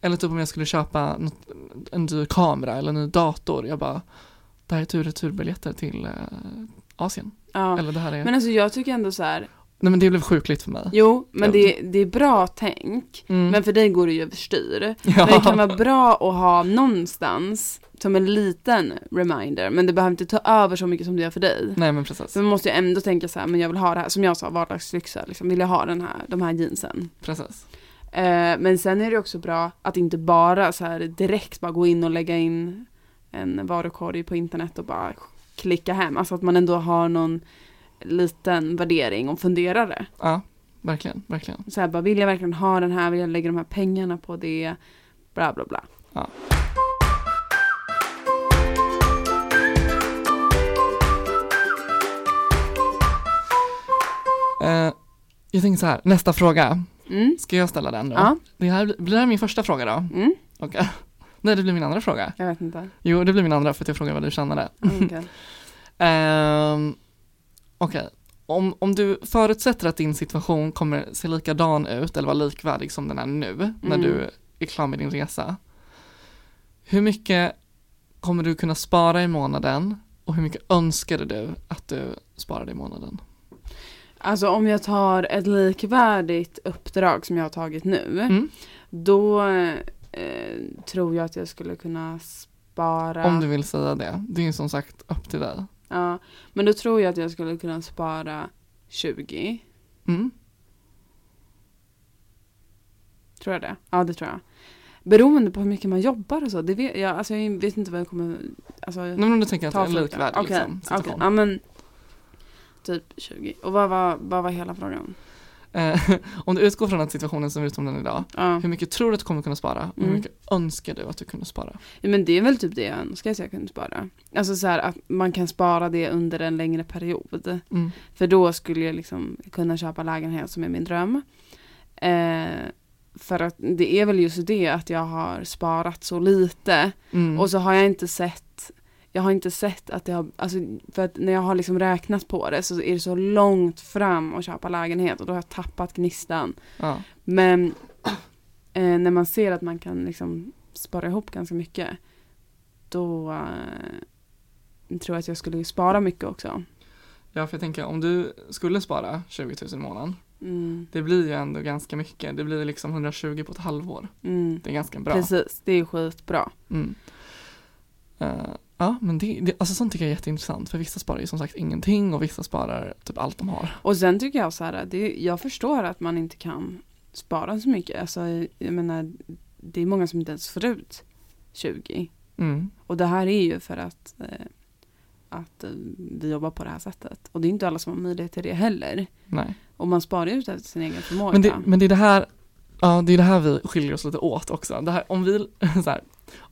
Speaker 2: Eller typ om jag skulle köpa något, en dyr kamera eller en ny dator, jag bara, det här är tur returbiljetter till eh, Asien.
Speaker 1: Ja.
Speaker 2: Eller det här är,
Speaker 1: Men alltså jag tycker ändå så här,
Speaker 2: nej men det blev sjukligt för mig.
Speaker 1: jo men det, det är bra tänk,
Speaker 2: Mm.
Speaker 1: men för dig går det ju överstyr.
Speaker 2: ja.
Speaker 1: Men det kan vara bra att ha någonstans som en liten reminder, men det behöver inte ta över så mycket som det gör för dig.
Speaker 2: Nej men precis,
Speaker 1: Så man måste ju ändå tänka så här, men jag vill ha det här, som jag sa, vardagslyxa, liksom, vill jag ha den här, de här jeansen.
Speaker 2: precis.
Speaker 1: Eh, men sen är det också bra att inte bara så här direkt bara gå in och lägga in en varukorg på internet och bara klicka hem. Alltså att man ändå har någon liten värdering och funderar det.
Speaker 2: Ja, verkligen, verkligen.
Speaker 1: Så här, bara, vill jag verkligen ha den här? Vill jag lägga de här pengarna på det? Bla bla bla.
Speaker 2: Eh, jag tänker så här, nästa fråga.
Speaker 1: Mm.
Speaker 2: Ska jag ställa den då?
Speaker 1: Ja.
Speaker 2: Det här, blir det här min första fråga då?
Speaker 1: Mm.
Speaker 2: Okej. Nej, det blir min andra fråga.
Speaker 1: Jag vet inte.
Speaker 2: Jo, det blir min andra för att jag frågar vad du känner.
Speaker 1: Okay.
Speaker 2: Ehm, Okej, om, om du förutsätter att din situation kommer se likadan ut eller vara likvärdig som den är nu när
Speaker 1: Mm.
Speaker 2: du är klar med din resa. Hur mycket kommer du kunna spara i månaden och hur mycket önskade du att du sparade i månaden?
Speaker 1: Alltså om jag tar ett likvärdigt uppdrag som jag har tagit nu.
Speaker 2: Mm.
Speaker 1: Då eh, tror jag att jag skulle kunna spara.
Speaker 2: Om du vill säga det. Det är ju som sagt upp till dig.
Speaker 1: Ja, men då tror jag att jag skulle kunna spara 20.
Speaker 2: Mm.
Speaker 1: Tror jag det? Ja, det tror jag. Beroende på hur mycket man jobbar och så. Det vet, jag, alltså, jag vet inte vad jag kommer alltså,
Speaker 2: Nej, men om du tänker att det är
Speaker 1: ta
Speaker 2: en
Speaker 1: för
Speaker 2: likvärdig
Speaker 1: Okej,
Speaker 2: liksom,
Speaker 1: okej.
Speaker 2: situation.
Speaker 1: Ja, men typ 20. Och vad var, vad var hela frågan?
Speaker 2: Eh, om du utgår från att situationen ser ut som den idag,
Speaker 1: Ja.
Speaker 2: hur mycket tror du att du kommer kunna spara och hur
Speaker 1: Mm.
Speaker 2: mycket önskar du att du kunde spara?
Speaker 1: ja, men det är väl typ det jag önskar att jag kunde spara. Alltså så här att man kan spara det under en längre period.
Speaker 2: Mm.
Speaker 1: För då skulle jag liksom kunna köpa lägenhet som är min dröm. Eh, för att det är väl just det att jag har sparat så lite.
Speaker 2: Mm.
Speaker 1: Och så har jag inte sett jag har inte sett att det har, alltså för att när jag har liksom räknat på det så är det så långt fram att köpa lägenhet och då har jag tappat gnistan.
Speaker 2: ja.
Speaker 1: Men eh, när man ser att man kan liksom spara ihop ganska mycket då eh, tror jag att jag skulle spara mycket också.
Speaker 2: ja, för jag tänker om du skulle spara 20 000 i månaden,
Speaker 1: Mm,
Speaker 2: det blir ju ändå ganska mycket. Det blir liksom 120 på ett halvår.
Speaker 1: mm.
Speaker 2: Det är ganska bra.
Speaker 1: Precis, det är skitbra.
Speaker 2: Mm. Eh, ja, men det, det, alltså sånt tycker jag är jätteintressant, för vissa sparar ju som sagt ingenting och vissa sparar typ allt de har.
Speaker 1: Och sen tycker jag så här, det, jag förstår att man inte kan spara så mycket. Alltså, jag menar, det är många som inte ens får ut 20.
Speaker 2: Mm.
Speaker 1: Och det här är ju för att, eh, att eh, vi jobbar på det här sättet. Och det är inte alla som har möjlighet till det heller.
Speaker 2: Nej.
Speaker 1: Och man sparar ju ut efter sin egen förmåga.
Speaker 2: Men det, men det är det här, ja det är det här vi skiljer oss lite åt också. Det här, om vi, så här,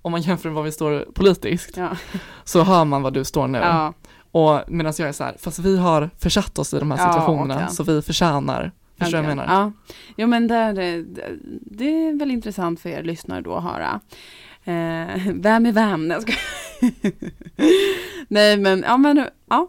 Speaker 2: om man jämför med var vi står politiskt,
Speaker 1: ja.
Speaker 2: så hör man var du står nu.
Speaker 1: ja,
Speaker 2: Och medan jag är så här, fast vi har försatt oss i de här
Speaker 1: Ja,
Speaker 2: situationerna,
Speaker 1: okej.
Speaker 2: så vi förtjänar, förstår vad jag menar?
Speaker 1: Ja, ja men där, det, det är väl intressant för er lyssnare då att höra. Eh, vem är vem? Nej, jag skojar. Nej men, ja men, ja.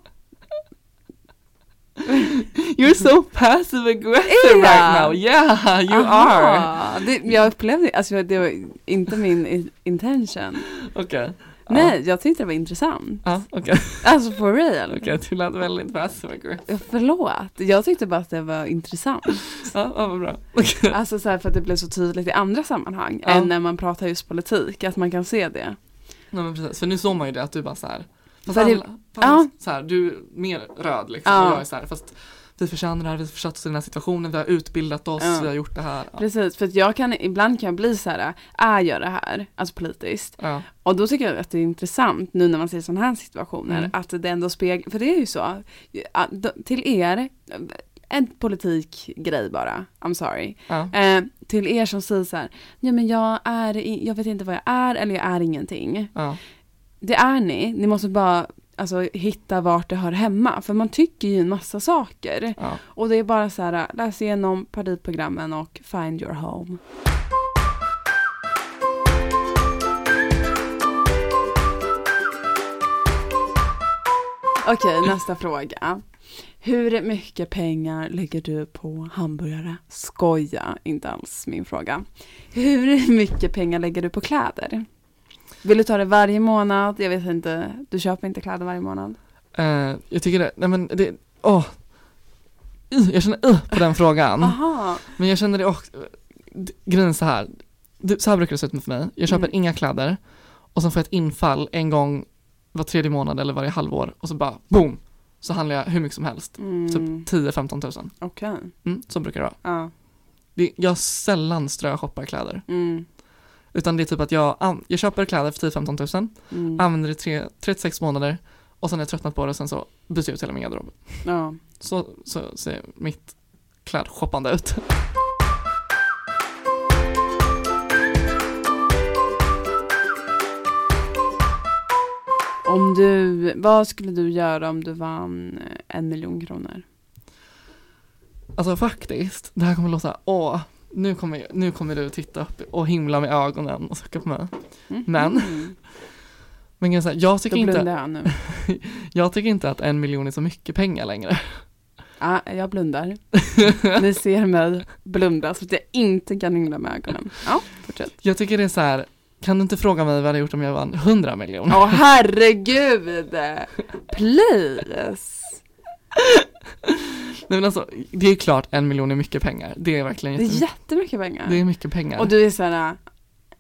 Speaker 2: You're so passive aggressive right now, yeah you
Speaker 1: Aha.
Speaker 2: are!
Speaker 1: Det, jag upplevde, alltså det var inte min intention.
Speaker 2: Okej. Ja.
Speaker 1: Nej, jag tyckte det var intressant.
Speaker 2: Ja, okej,
Speaker 1: Alltså for real.
Speaker 2: okej, du lät väldigt passive aggressive.
Speaker 1: Förlåt, jag tyckte bara att det var intressant.
Speaker 2: Ja, ja vad bra. Okej.
Speaker 1: Alltså så här för att det blev så tydligt i andra sammanhang
Speaker 2: Ja.
Speaker 1: än när man pratar just politik, att man kan se det.
Speaker 2: Nej men precis, för nu såg man ju det att du bara så här. Fast
Speaker 1: det-
Speaker 2: alla, fast
Speaker 1: ja.
Speaker 2: så här, du är mer röd liksom
Speaker 1: Ja.
Speaker 2: och jag är så här, fast vi förtjänar det här, vi försatt oss i den här situationen, vi har utbildat oss,
Speaker 1: Ja.
Speaker 2: vi har gjort det här. Ja.
Speaker 1: Precis, för att jag kan, ibland kan jag bli så här, är jag det här, alltså politiskt?
Speaker 2: Ja.
Speaker 1: Och då tycker jag att det är intressant nu när man ser sådana här situationer,
Speaker 2: Mm.
Speaker 1: att det ändå speglar, för det är ju så, till er, en politikgrej bara, I'm sorry. Eh, till er som säger så här, ja men jag är, jag vet inte vad jag är eller jag är ingenting det är ni, ni måste bara alltså, hitta vart det hör hemma. För man tycker ju en massa saker.
Speaker 2: Ja.
Speaker 1: Och det är bara så här, läs igenom partiprogrammen och find your home. Okej, nästa fråga. Hur mycket pengar lägger du på hamburgare? Skoja, inte alls min fråga. Hur mycket pengar lägger du på kläder? Vill du ta det varje månad? Jag vet inte, du köper inte kläder varje månad?
Speaker 2: Eh, jag tycker det, nej men det, åh. Uh, jag känner uh på den frågan.
Speaker 1: Aha.
Speaker 2: Men jag känner det också, grejen är så här. Det, så här brukar det se ut för mig. Jag köper
Speaker 1: Mm.
Speaker 2: inga kläder och sen får jag ett infall en gång var tredje månad eller varje halvår och så bara boom! Så handlar jag hur mycket som helst.
Speaker 1: Mm.
Speaker 2: Typ 10-15 tusen.
Speaker 1: Okej.
Speaker 2: Mm, så brukar det vara.
Speaker 1: Ja.
Speaker 2: Det, jag sällan ströshoppar kläder.
Speaker 1: Mm.
Speaker 2: Utan det är typ att jag, jag köper kläder för 10-15 tusen,
Speaker 1: Mm.
Speaker 2: använder det i tre- 36 månader och sen har jag tröttnat på det och sen så byter jag ut hela min garderob.
Speaker 1: Ja.
Speaker 2: Så, så ser mitt klädshoppande ut.
Speaker 1: Om du, vad skulle du göra om du vann eh, en miljon kronor?
Speaker 2: Alltså faktiskt, det här kommer låta, åh, nu kommer, nu kommer du titta upp och himla med ögonen och sucka på mig. Men-
Speaker 1: Mm.
Speaker 2: Men så här, jag tycker,
Speaker 1: Då
Speaker 2: inte,
Speaker 1: jag nu.
Speaker 2: jag tycker inte att en miljon är så mycket pengar längre.
Speaker 1: Ja, jag blundar. Ni ser mig blunda så att jag inte kan himla med ögonen. Ja, fortsätt.
Speaker 2: Jag tycker det är så här, kan du inte fråga mig vad jag hade gjort om jag vann 100 miljoner?
Speaker 1: Åh herregud! Please!
Speaker 2: Nej men alltså, det är klart en miljon är mycket pengar. Det är verkligen
Speaker 1: Det är
Speaker 2: jättemycket.
Speaker 1: jättemycket pengar.
Speaker 2: Det är mycket pengar.
Speaker 1: Och du är såhär,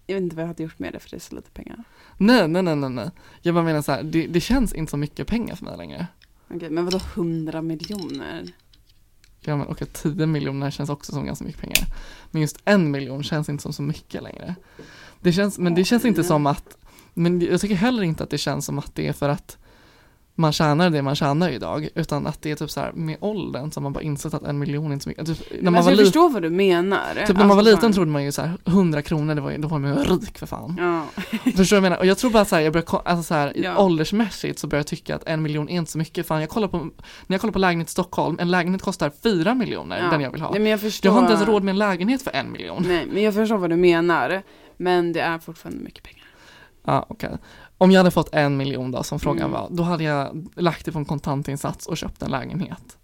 Speaker 1: jag vet inte vad jag hade gjort med det för det är så lite pengar.
Speaker 2: Nej, nej, nej, nej, nej. Jag bara menar så här, det, det känns inte så mycket pengar för mig längre.
Speaker 1: Okej, men vadå 100 miljoner?
Speaker 2: Ja men okej, 10 miljoner känns också som ganska mycket pengar. Men just en miljon känns inte som så mycket längre. Det känns, men det känns inte
Speaker 1: Oj.
Speaker 2: som att, men jag tycker heller inte att det känns som att det är för att man tjänar det man tjänar idag, utan att det är typ så här med åldern som man bara insett att en miljon är inte så mycket. Typ, när
Speaker 1: Men
Speaker 2: man
Speaker 1: alltså,
Speaker 2: var
Speaker 1: jag förstår vad du menar.
Speaker 2: typ när man var
Speaker 1: Alltså,
Speaker 2: liten
Speaker 1: fan.
Speaker 2: trodde man ju så här 100 kronor, det var, då var man ju rik för fan.
Speaker 1: Ja.
Speaker 2: Förstår du vad jag menar? Och jag tror bara så här, jag börjar, alltså så här,
Speaker 1: Ja.
Speaker 2: åldersmässigt så börjar jag tycka att en miljon är inte så mycket. Fan, jag kollar på, när jag kollar på lägenhet i Stockholm, en lägenhet kostar 4 miljoner,
Speaker 1: ja.
Speaker 2: den jag vill ha.
Speaker 1: Nej, men jag förstår.
Speaker 2: Jag har inte ens råd med en lägenhet för en miljon.
Speaker 1: Nej, men jag förstår vad du menar. Men det är fortfarande mycket pengar.
Speaker 2: Ja, okej. Om jag hade fått en miljon då, som frågan
Speaker 1: Mm.
Speaker 2: var, då hade jag lagt det på en kontantinsats och köpt en lägenhet.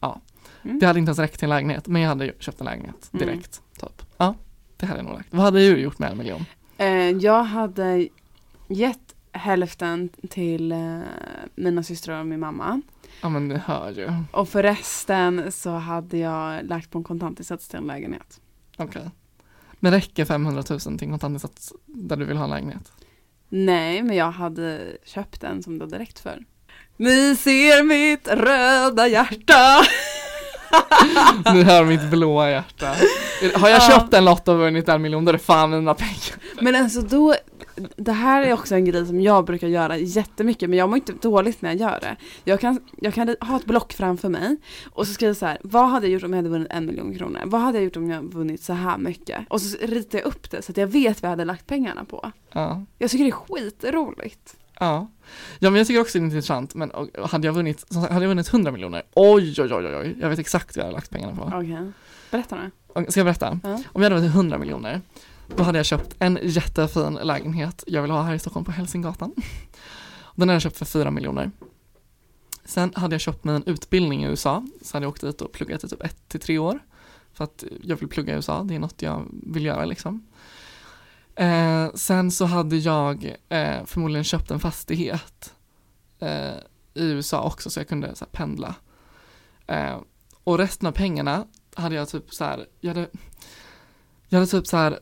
Speaker 2: Ja.
Speaker 1: Mm.
Speaker 2: Det hade inte ens räckt till en lägenhet, men jag hade köpt en lägenhet
Speaker 1: Mm.
Speaker 2: direkt. Typ. Ja, det hade jag nog lagt. Vad hade du gjort med en miljon?
Speaker 1: Eh, jag hade gett hälften till eh, mina systrar och min mamma.
Speaker 2: Ja men ni hör ju.
Speaker 1: Och för resten så hade jag lagt på en kontantinsats till en lägenhet.
Speaker 2: Okej. Men räcker 500 000 till en kontantinsats där du vill ha en lägenhet?
Speaker 1: Nej, men jag hade köpt en som det hade räckt för. Ni ser mitt röda hjärta.
Speaker 2: Ni hör mitt blåa hjärta. Har jag
Speaker 1: Ja.
Speaker 2: köpt en lott och vunnit en miljon, då är det fan mina pengar.
Speaker 1: Men alltså då, det här är också en grej som jag brukar göra jättemycket men jag mår inte dåligt när jag gör det. Jag kan, jag kan ha ett block framför mig och så skriver jag så här, vad hade jag gjort om jag hade vunnit en miljon kronor? Vad hade jag gjort om jag vunnit så här mycket? Och så ritar jag upp det så att jag vet vad jag hade lagt pengarna på.
Speaker 2: Ja.
Speaker 1: Jag tycker det är skitroligt.
Speaker 2: Ja. ja, men jag tycker också det är intressant, men hade jag vunnit, hade jag vunnit 100 miljoner, oj, oj, oj, oj, jag vet exakt vad jag hade lagt pengarna på.
Speaker 1: Okej, berätta nu.
Speaker 2: Ska jag berätta?
Speaker 1: Ja.
Speaker 2: Om jag hade vunnit 100 miljoner, då hade jag köpt en jättefin lägenhet jag vill ha här i Stockholm på Hälsingatan. Den hade jag köpt för 4 miljoner. Sen hade jag köpt mig en utbildning i USA, så hade jag åkt dit och pluggat i typ 1 till 3 år. För att jag vill plugga i USA, det är något jag vill göra liksom. Eh, sen så hade jag eh, förmodligen köpt en fastighet eh, i USA också så jag kunde så här, pendla. Eh, och resten av pengarna hade jag typ så här, jag hade, jag hade typ så här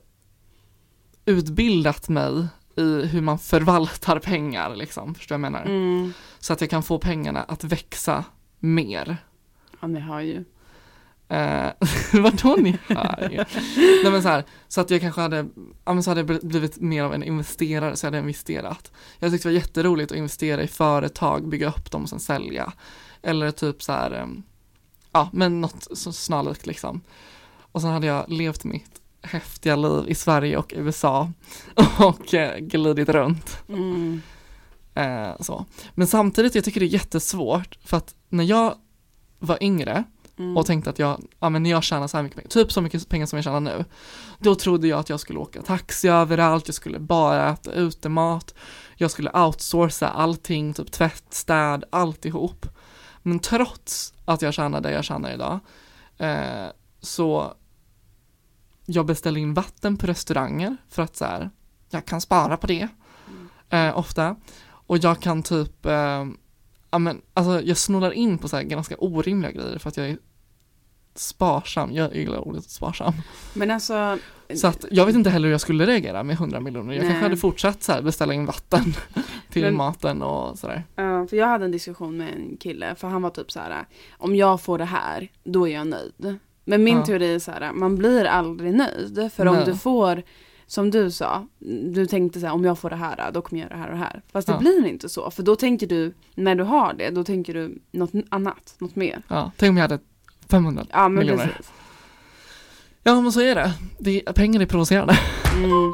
Speaker 2: utbildat mig i hur man förvaltar pengar liksom, förstår du vad jag menar?
Speaker 1: Mm.
Speaker 2: Så att jag kan få pengarna att växa mer.
Speaker 1: Ja, ni har ju.
Speaker 2: Eh, vadå ni hör ju? Nej men så här, så att jag kanske hade, ja men så hade jag bl- blivit mer av en investerare så hade jag investerat. Jag tyckte det var jätteroligt att investera i företag, bygga upp dem och sen sälja. Eller typ så här, em, ja men något så snarlikt liksom. Och sen hade jag levt mitt häftiga liv i Sverige och USA och eh, glidit runt.
Speaker 1: Mm.
Speaker 2: Eh, så. Men samtidigt, jag tycker det är jättesvårt för att när jag var yngre
Speaker 1: Mm.
Speaker 2: och tänkte att jag, ja men när jag tjänar så här mycket pengar, typ så mycket pengar som jag tjänar nu, då trodde jag att jag skulle åka taxi överallt, jag skulle bara äta utemat, jag skulle outsourca allting, typ tvätt, städ, alltihop. Men trots att jag tjänar det jag tjänar idag, eh, så jag beställer in vatten på restauranger för att så här, jag kan spara på det, eh, ofta. Och jag kan typ, eh, ja men alltså jag snålar in på så här ganska orimliga grejer för att jag är sparsam, jag gillar ordet sparsam.
Speaker 1: Men alltså,
Speaker 2: Så att jag vet inte heller hur jag skulle reagera med 100 miljoner. Jag
Speaker 1: Nej.
Speaker 2: kanske hade fortsatt så här beställa in vatten till
Speaker 1: Men-
Speaker 2: maten och sådär.
Speaker 1: Ja, för jag hade en diskussion med en kille, för han var typ så här: om jag får det här, då är jag nöjd. Men min
Speaker 2: Ja.
Speaker 1: teori är så här, man blir aldrig nöjd. För om
Speaker 2: Nej.
Speaker 1: du får, som du sa, du tänkte så här, om jag får det här, då kommer jag göra det här och det här. Fast det
Speaker 2: Ja.
Speaker 1: blir inte så, för då tänker du, när du har det, då tänker du något annat, något mer.
Speaker 2: Ja, tänk om jag hade 500.
Speaker 1: Ja, men
Speaker 2: Miljoner.
Speaker 1: precis.
Speaker 2: Ja men så är det. det pengar är provocerande.
Speaker 1: Mm.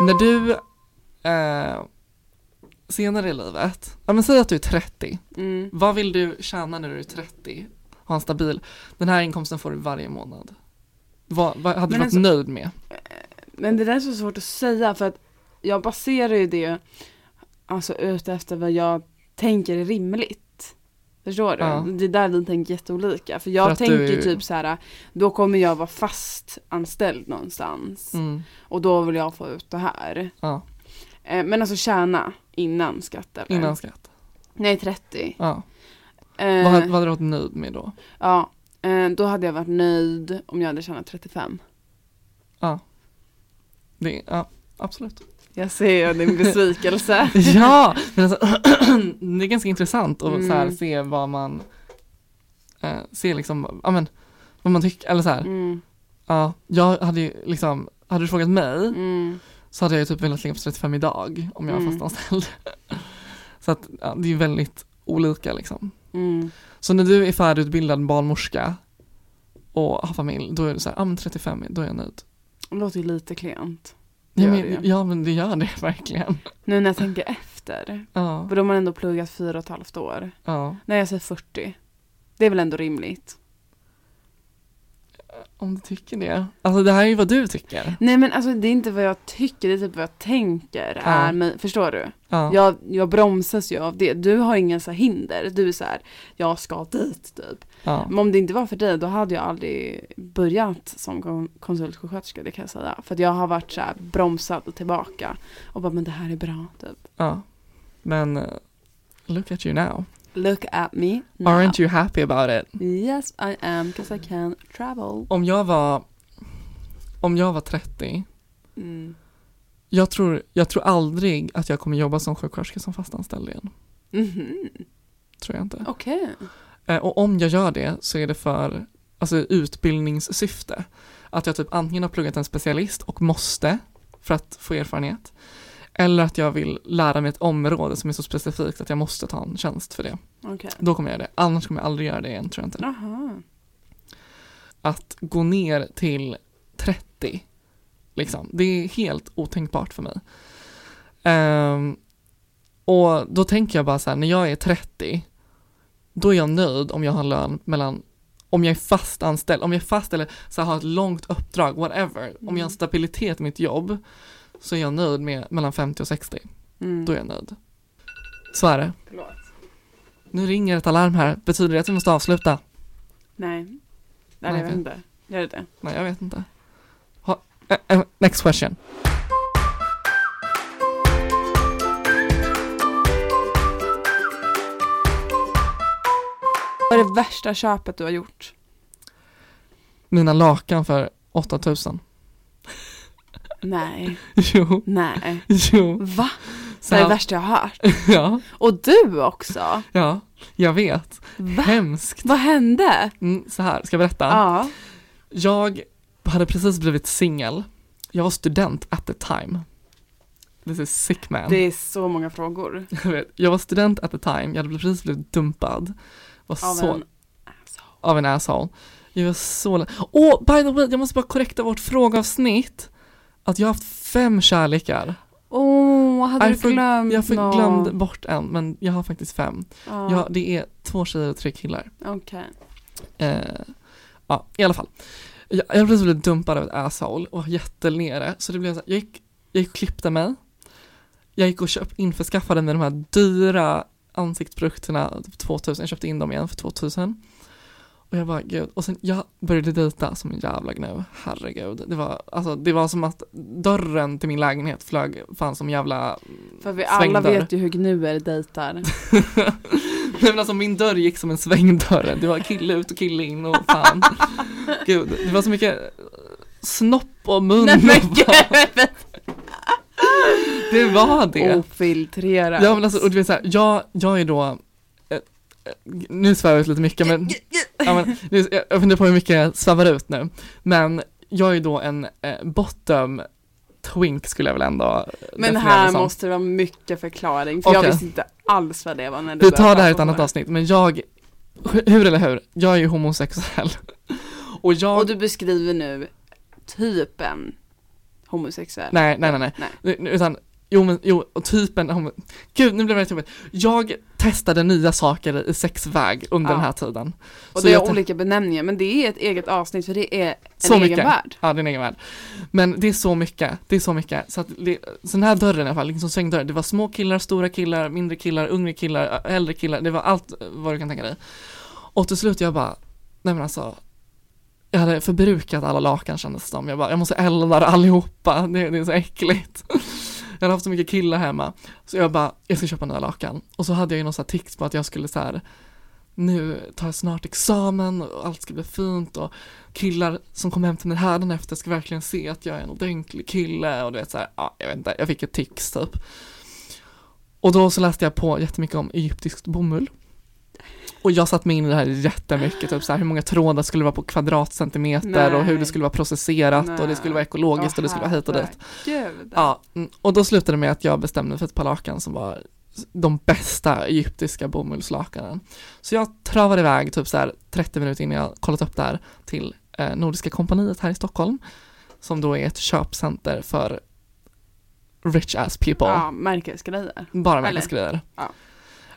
Speaker 2: När du eh, senare i livet, ja men säg att du är 30,
Speaker 1: Mm.
Speaker 2: vad vill du tjäna när du är 30? Ha en stabil, den här inkomsten får du varje månad. Vad, vad hade du
Speaker 1: Men
Speaker 2: varit
Speaker 1: alltså-
Speaker 2: nöjd med?
Speaker 1: Men det där är så svårt att säga för att jag baserar ju det alltså ut efter vad jag tänker är rimligt. Förstår du?
Speaker 2: Ja.
Speaker 1: Det är där vi tänker jätteolika. För jag
Speaker 2: För
Speaker 1: tänker
Speaker 2: du-
Speaker 1: typ så här, då kommer jag vara fast anställd någonstans.
Speaker 2: Mm,
Speaker 1: Och då vill jag få ut det här.
Speaker 2: ja,
Speaker 1: Eh, men alltså tjäna innan skatt eller?
Speaker 2: innan skatt.
Speaker 1: Nej, 30.
Speaker 2: Ja.
Speaker 1: Eh,
Speaker 2: Vad, vad hade du varit nöjd med då?
Speaker 1: Ja, eh, då hade jag varit nöjd om jag hade tjänat 35.
Speaker 2: Det, ja, absolut.
Speaker 1: Jag ser din besvikelse.
Speaker 2: Ja, men alltså, det är ganska intressant att så här,
Speaker 1: Mm.
Speaker 2: se vad man eh, se liksom, ja men vad man tycker, eller så här,
Speaker 1: Mm,
Speaker 2: ja, jag hade ju liksom, hade du frågat mig
Speaker 1: mm,
Speaker 2: så hade jag typ velat ligga på 35 idag om jag var
Speaker 1: Mm.
Speaker 2: fastanställd. så att ja, det är väldigt olika liksom.
Speaker 1: mm.
Speaker 2: Så när du är färdigutbildad barnmorska och har familj, då är det så här, ja men 35, då är jag nöjd.
Speaker 1: Det låter ju lite klent.
Speaker 2: Ja men,
Speaker 1: det.
Speaker 2: ja men det gör det verkligen.
Speaker 1: Nu när jag tänker efter.
Speaker 2: Ja,
Speaker 1: För de har ändå pluggat fyra och ett halvt år.
Speaker 2: ja.
Speaker 1: Nej jag säger 40. Det är väl ändå rimligt.
Speaker 2: Om du tycker det. Alltså det här är ju vad du tycker.
Speaker 1: Nej men alltså det är inte vad jag tycker, det är typ vad jag tänker.
Speaker 2: Ja.
Speaker 1: Är, men, förstår du?
Speaker 2: Ja.
Speaker 1: Jag, jag bromsas ju av det. Du har inga så hinder. Du är så här, jag ska dit typ.
Speaker 2: ja.
Speaker 1: Men om det inte var för dig, då hade jag aldrig börjat som kon- konsultsjuksköterska, det kan jag säga. För att jag har varit så här bromsad och tillbaka. Och bara, men det här är bra typ.
Speaker 2: ja. Men uh, look at you now.
Speaker 1: Look at me now.
Speaker 2: Aren't you happy about it?
Speaker 1: Yes I am, because I can travel.
Speaker 2: Om jag var om jag var 30
Speaker 1: Mm.
Speaker 2: jag tror, jag tror aldrig att jag kommer jobba som sjuksköterska som fastanställd igen.
Speaker 1: Mhm.
Speaker 2: Tror jag inte.
Speaker 1: Okej.
Speaker 2: Eh, och om jag gör det så är det för alltså, utbildningssyfte. Att jag typ antingen har pluggat en specialist och måste för att få erfarenhet. Eller att jag vill lära mig ett område som är så specifikt att jag måste ta en tjänst för det.
Speaker 1: Okej.
Speaker 2: Då kommer jag göra det. Annars kommer jag aldrig göra det igen tror jag inte.
Speaker 1: Jaha.
Speaker 2: Att gå ner till 30, liksom, det är helt otänkbart för mig. Ehm, och då tänker jag bara så här, när jag är 30, då är jag nöjd om jag har lön mellan, om jag är fast anställd, om jag är fast eller så här, har ett långt uppdrag, whatever, om jag har stabilitet i mitt jobb, så är jag nöjd med mellan 50 och 60.
Speaker 1: Mm.
Speaker 2: Då är jag nöjd. Så är det.
Speaker 1: Förlåt.
Speaker 2: Nu ringer ett alarm här, betyder det att vi måste avsluta?
Speaker 1: Nej. Nej,
Speaker 2: Nej,
Speaker 1: jag vet inte. Gör det det?
Speaker 2: Nej, jag vet inte. Ha, eh, next question.
Speaker 1: Vad är det värsta köpet du har gjort?
Speaker 2: Mina lakan för 8000.
Speaker 1: Nej.
Speaker 2: Jo,
Speaker 1: Nej.
Speaker 2: jo.
Speaker 1: Va?
Speaker 2: Så
Speaker 1: Det är det värsta jag har hört.
Speaker 2: Ja,
Speaker 1: Och du också?
Speaker 2: ja, jag vet.
Speaker 1: Va?
Speaker 2: Hemskt.
Speaker 1: Vad hände?
Speaker 2: Mm, så här, ska jag berätta?
Speaker 1: Ja.
Speaker 2: Jag hade precis blivit singel. Jag var student at the time. This is sick man.
Speaker 1: Det är så många frågor.
Speaker 2: Jag, vet, jag var student at the time, jag hade precis blivit dumpad. Var
Speaker 1: Av
Speaker 2: så,
Speaker 1: en
Speaker 2: av en asshole. Jag var så Åh, oh, by the way, jag måste bara korrekta vårt frågeavsnitt. Att jag har haft fem kärlekar.
Speaker 1: Åh, hade
Speaker 2: Jag
Speaker 1: du
Speaker 2: för-
Speaker 1: glömt
Speaker 2: Jag för-
Speaker 1: någon?
Speaker 2: glömde bort en, men jag har faktiskt fem.
Speaker 1: Ja,
Speaker 2: Ja, det är två tjejer och tre killar.
Speaker 1: okej.
Speaker 2: Eh, ja, i alla fall. Jag, jag blev så blivit dumpad av ett asshole och var jättenere. Så det blev så här, jag gick, jag gick och klippte mig. Jag gick och köpte, införskaffade mig de här dyra ansiktsprodukterna, typ 2000, jag köpte in dem igen för 2000. Och jag bara, gud, och sen jag började dejta som en jävla gnu, herregud. Det var, alltså, det var som att dörren till min lägenhet flög, fan som jävla
Speaker 1: För vi alla
Speaker 2: Svängdörr.
Speaker 1: vet ju hur gnuer dejtar.
Speaker 2: Nej men alltså min dörr gick som en svängdörr, det var kille ut och kille in och fan. Gud, det var så mycket snopp och mun.
Speaker 1: Nej men gud!
Speaker 2: Det var det.
Speaker 1: Ofiltrerat.
Speaker 2: Ja men alltså, och du vet såhär, jag, jag är då, eh, eh, nu svär jag ut lite mycket men, ja, men nu, jag jag funderar på hur mycket jag svävar ut nu. Men jag är då en eh, bottom twink skulle jag väl ändå
Speaker 1: Men här
Speaker 2: som.
Speaker 1: måste det vara mycket förklaring, för jag
Speaker 2: Okej.
Speaker 1: visste inte alls vad det var när du
Speaker 2: Vi tar det här i ett annat avsnitt, men jag, hur eller hur, jag är ju homosexuell. Och jag,
Speaker 1: Och du beskriver nu typen homosexuell.
Speaker 2: nej, nej, nej, nej.
Speaker 1: nej.
Speaker 2: Utan, jo men, jo, och typen, homo- gud nu blev det jobbigt. Jag testade nya saker i sexväg under
Speaker 1: Ja.
Speaker 2: den här tiden.
Speaker 1: Och
Speaker 2: Så
Speaker 1: det är olika benämningar, men det är ett eget avsnitt för det är en
Speaker 2: Så
Speaker 1: egen
Speaker 2: mycket.
Speaker 1: värld.
Speaker 2: Ja, det är en egen värld. Men det är så mycket, det är så mycket. Så att det, så den här dörren i alla fall, liksom svängdörren, det var små killar, stora killar, mindre killar, yngre killar, äldre killar, det var allt vad du kan tänka dig. Och till slut jag bara, nej men alltså, jag hade förbrukat alla lakan kändes det som. Jag bara, jag måste elda allihopa, det, det är så äckligt. Jag hade haft så mycket killar hemma. Så jag bara, jag ska köpa nya lakan. Och så hade jag ju någon sån här tics på att jag skulle så här nu tar jag snart examen och allt ska bli fint och killar som kommer hem till mig hädanefter ska verkligen se att jag är en ordentlig kille och du vet så här, ja, jag vet inte, jag fick ett tics typ. Och då så läste jag på jättemycket om egyptisk bomull. Och jag satt mig in i det här jättemycket, typ så här, hur många trådar skulle vara på kvadratcentimeter och hur det
Speaker 1: Nej.
Speaker 2: skulle vara processerat och det
Speaker 1: Nej.
Speaker 2: skulle vara ekologiskt och det skulle vara hit och dit.
Speaker 1: Gud.
Speaker 2: Ja, mm, och då slutade det med att jag bestämde för ett par lakan som var de bästa egyptiska bomullslakanen. Så jag travade iväg typ så här 30 minuter innan jag kollat upp det här till eh, Nordiska kompaniet här i Stockholm, som då är ett köpcenter för rich ass people,
Speaker 1: Ja, märkesgrejer.
Speaker 2: bara märkesgrejer.
Speaker 1: Ja.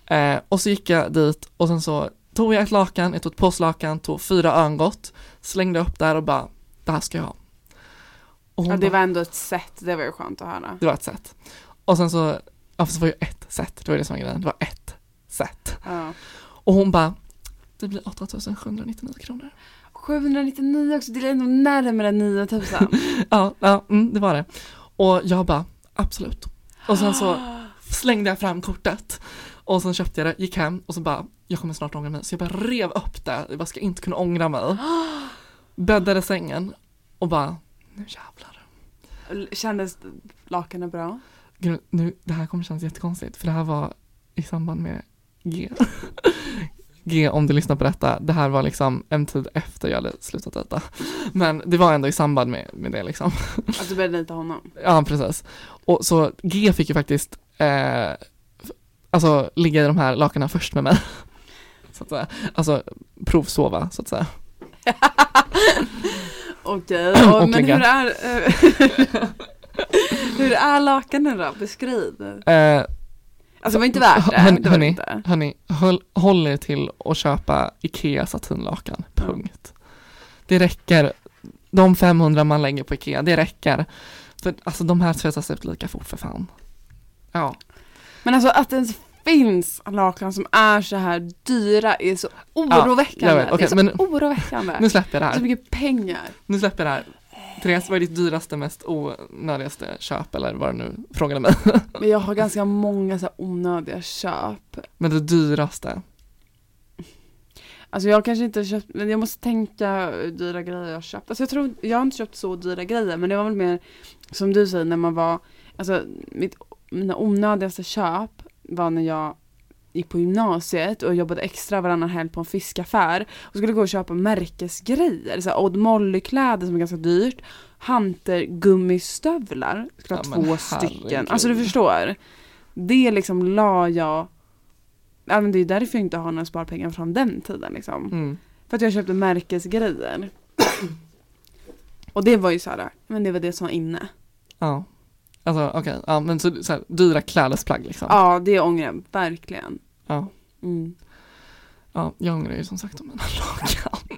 Speaker 2: Eh, och så gick jag dit och sen så tog jag ett lakan, jag tog ett påslakan, tog fyra örngott, slängde upp där och bara, det här ska jag ha. Och
Speaker 1: Ja, det var ändå ett sätt, det var ju skönt att höra.
Speaker 2: det var ett sätt. Och sen så, ja det var ju ett sätt, det var det som var grejen, det var ett sätt.
Speaker 1: Ja.
Speaker 2: Och hon bara, det blir 8799 kronor.
Speaker 1: 799 också, det är ändå närmare 9000.
Speaker 2: Ja, ja mm, det var det. Och jag bara, absolut. Och sen så slängde jag fram kortet. Och sen köpte jag det, gick hem och så bara, jag kommer snart ångra mig. Så jag bara rev upp det, jag bara ska inte kunna ångra mig. Bäddade sängen och bara, nu jävlar.
Speaker 1: Kändes lakanen bra?
Speaker 2: Nu, det här kommer kännas jättekonstigt för det här var i samband med G. G om du lyssnar på detta, det här var liksom en tid efter jag hade slutat dejta. Men det var ändå i samband med, med det liksom.
Speaker 1: Att du började dejta honom?
Speaker 2: Ja, precis. Och så G fick ju faktiskt, eh, alltså ligga i de här lakanen först med mig. Så att säga. Alltså provsova, så att säga.
Speaker 1: Okej,
Speaker 2: Och
Speaker 1: och, men hur är, eh, hur är lakanen då? Beskriv.
Speaker 2: Eh,
Speaker 1: Alltså det var inte värt det.
Speaker 2: Hörni-
Speaker 1: det var det
Speaker 2: hörni.
Speaker 1: inte.
Speaker 2: Hörni, håll, håll er till att köpa Ikea satinlakan, punkt. Det räcker, de 500 man lägger på Ikea, det räcker. För alltså de här tvättas ut lika fort för fan. Ja,
Speaker 1: Men alltså att ens finns lakan som är så här dyra är så oroväckande.
Speaker 2: jag vet.
Speaker 1: det är så
Speaker 2: men-
Speaker 1: oroväckande.
Speaker 2: nu släpper jag det
Speaker 1: Så
Speaker 2: här.
Speaker 1: mycket pengar.
Speaker 2: Nu släpper jag det här. Therese, vad är ditt dyraste, mest onödigaste köp eller vad du nu frågade mig?
Speaker 1: Men jag har ganska många så här onödiga köp.
Speaker 2: Men det dyraste?
Speaker 1: Alltså jag kanske inte köpt, men jag måste tänka dyra grejer jag köpt. Alltså jag tror, jag har inte köpt så dyra grejer men det var väl mer som du säger när man var, alltså mitt, mina onödigaste köp var när jag gick på gymnasiet och jobbade extra varannan helg på en fiskaffär och skulle gå och köpa märkesgrejer, så här Odd Molly-kläder som är ganska dyrt, Hunter gummistövlar, skulle ha
Speaker 2: Ja,
Speaker 1: två stycken,
Speaker 2: herregud.
Speaker 1: alltså du förstår. Det liksom la jag, ja men det är därför jag inte har några sparpengar från den tiden liksom.
Speaker 2: Mm.
Speaker 1: För att jag köpte märkesgrejer. och det var ju så här, men det var det som var inne.
Speaker 2: Ja. Alltså okej, ja men så, så här, dyra klädesplagg liksom.
Speaker 1: Ja, det ångrar jag verkligen.
Speaker 2: Ja.
Speaker 1: Mm.
Speaker 2: Ja, jag ångrar ju som sagt om mina lakan.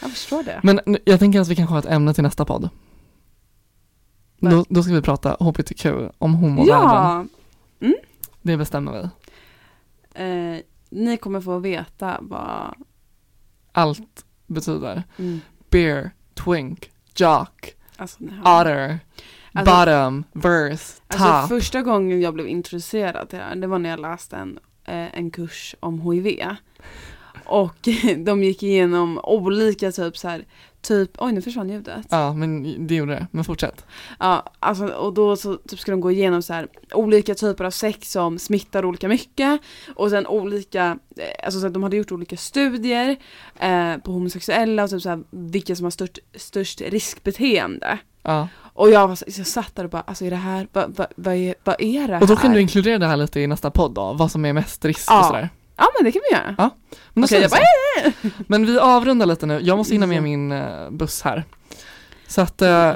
Speaker 1: Jag förstår det.
Speaker 2: Men nu- jag tänker att vi kanske har ett ämne till nästa podd. Då, då ska vi prata HBTQ om homovärlden.
Speaker 1: Ja,
Speaker 2: Det bestämmer vi.
Speaker 1: eh, ni kommer få veta vad...
Speaker 2: Allt betyder
Speaker 1: Mm,
Speaker 2: beer, twink, jock,
Speaker 1: alltså,
Speaker 2: otter,
Speaker 1: Alltså-
Speaker 2: bottom, verse,
Speaker 1: Alltså
Speaker 2: top.
Speaker 1: första gången jag blev introducerad till det här, det var när jag läste en, eh, en kurs om HIV. Och de gick igenom olika typ så här, typ, oj nu försvann ljudet.
Speaker 2: Ja, men det gjorde det. Men fortsätt.
Speaker 1: Ja, alltså, och då så typ ska de gå igenom så här, olika typer av sex som smittar olika mycket och sen olika, eh, alltså så att de hade gjort olika studier eh, på homosexuella och typ så här, vilka som har störst, störst riskbeteende.
Speaker 2: Ja.
Speaker 1: Och jag, var, så- jag satt där och bara, alltså är det här, vad va, va är, vad är det här?
Speaker 2: Och då kan du inkludera det här lite i nästa podd då, vad som är mest risk
Speaker 1: Ja.
Speaker 2: och sådär.
Speaker 1: Ja men det kan vi göra.
Speaker 2: Ja. Men, säger
Speaker 1: jag
Speaker 2: vi
Speaker 1: bara,
Speaker 2: så. men vi avrundar lite nu, jag måste hinna med min eh, buss här. Så att, eh.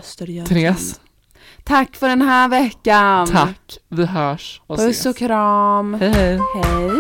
Speaker 2: Therese,
Speaker 1: Tack för den här veckan.
Speaker 2: tack, vi hörs och
Speaker 1: Puss
Speaker 2: ses.
Speaker 1: och kram.
Speaker 2: Hej hej.
Speaker 1: Hej.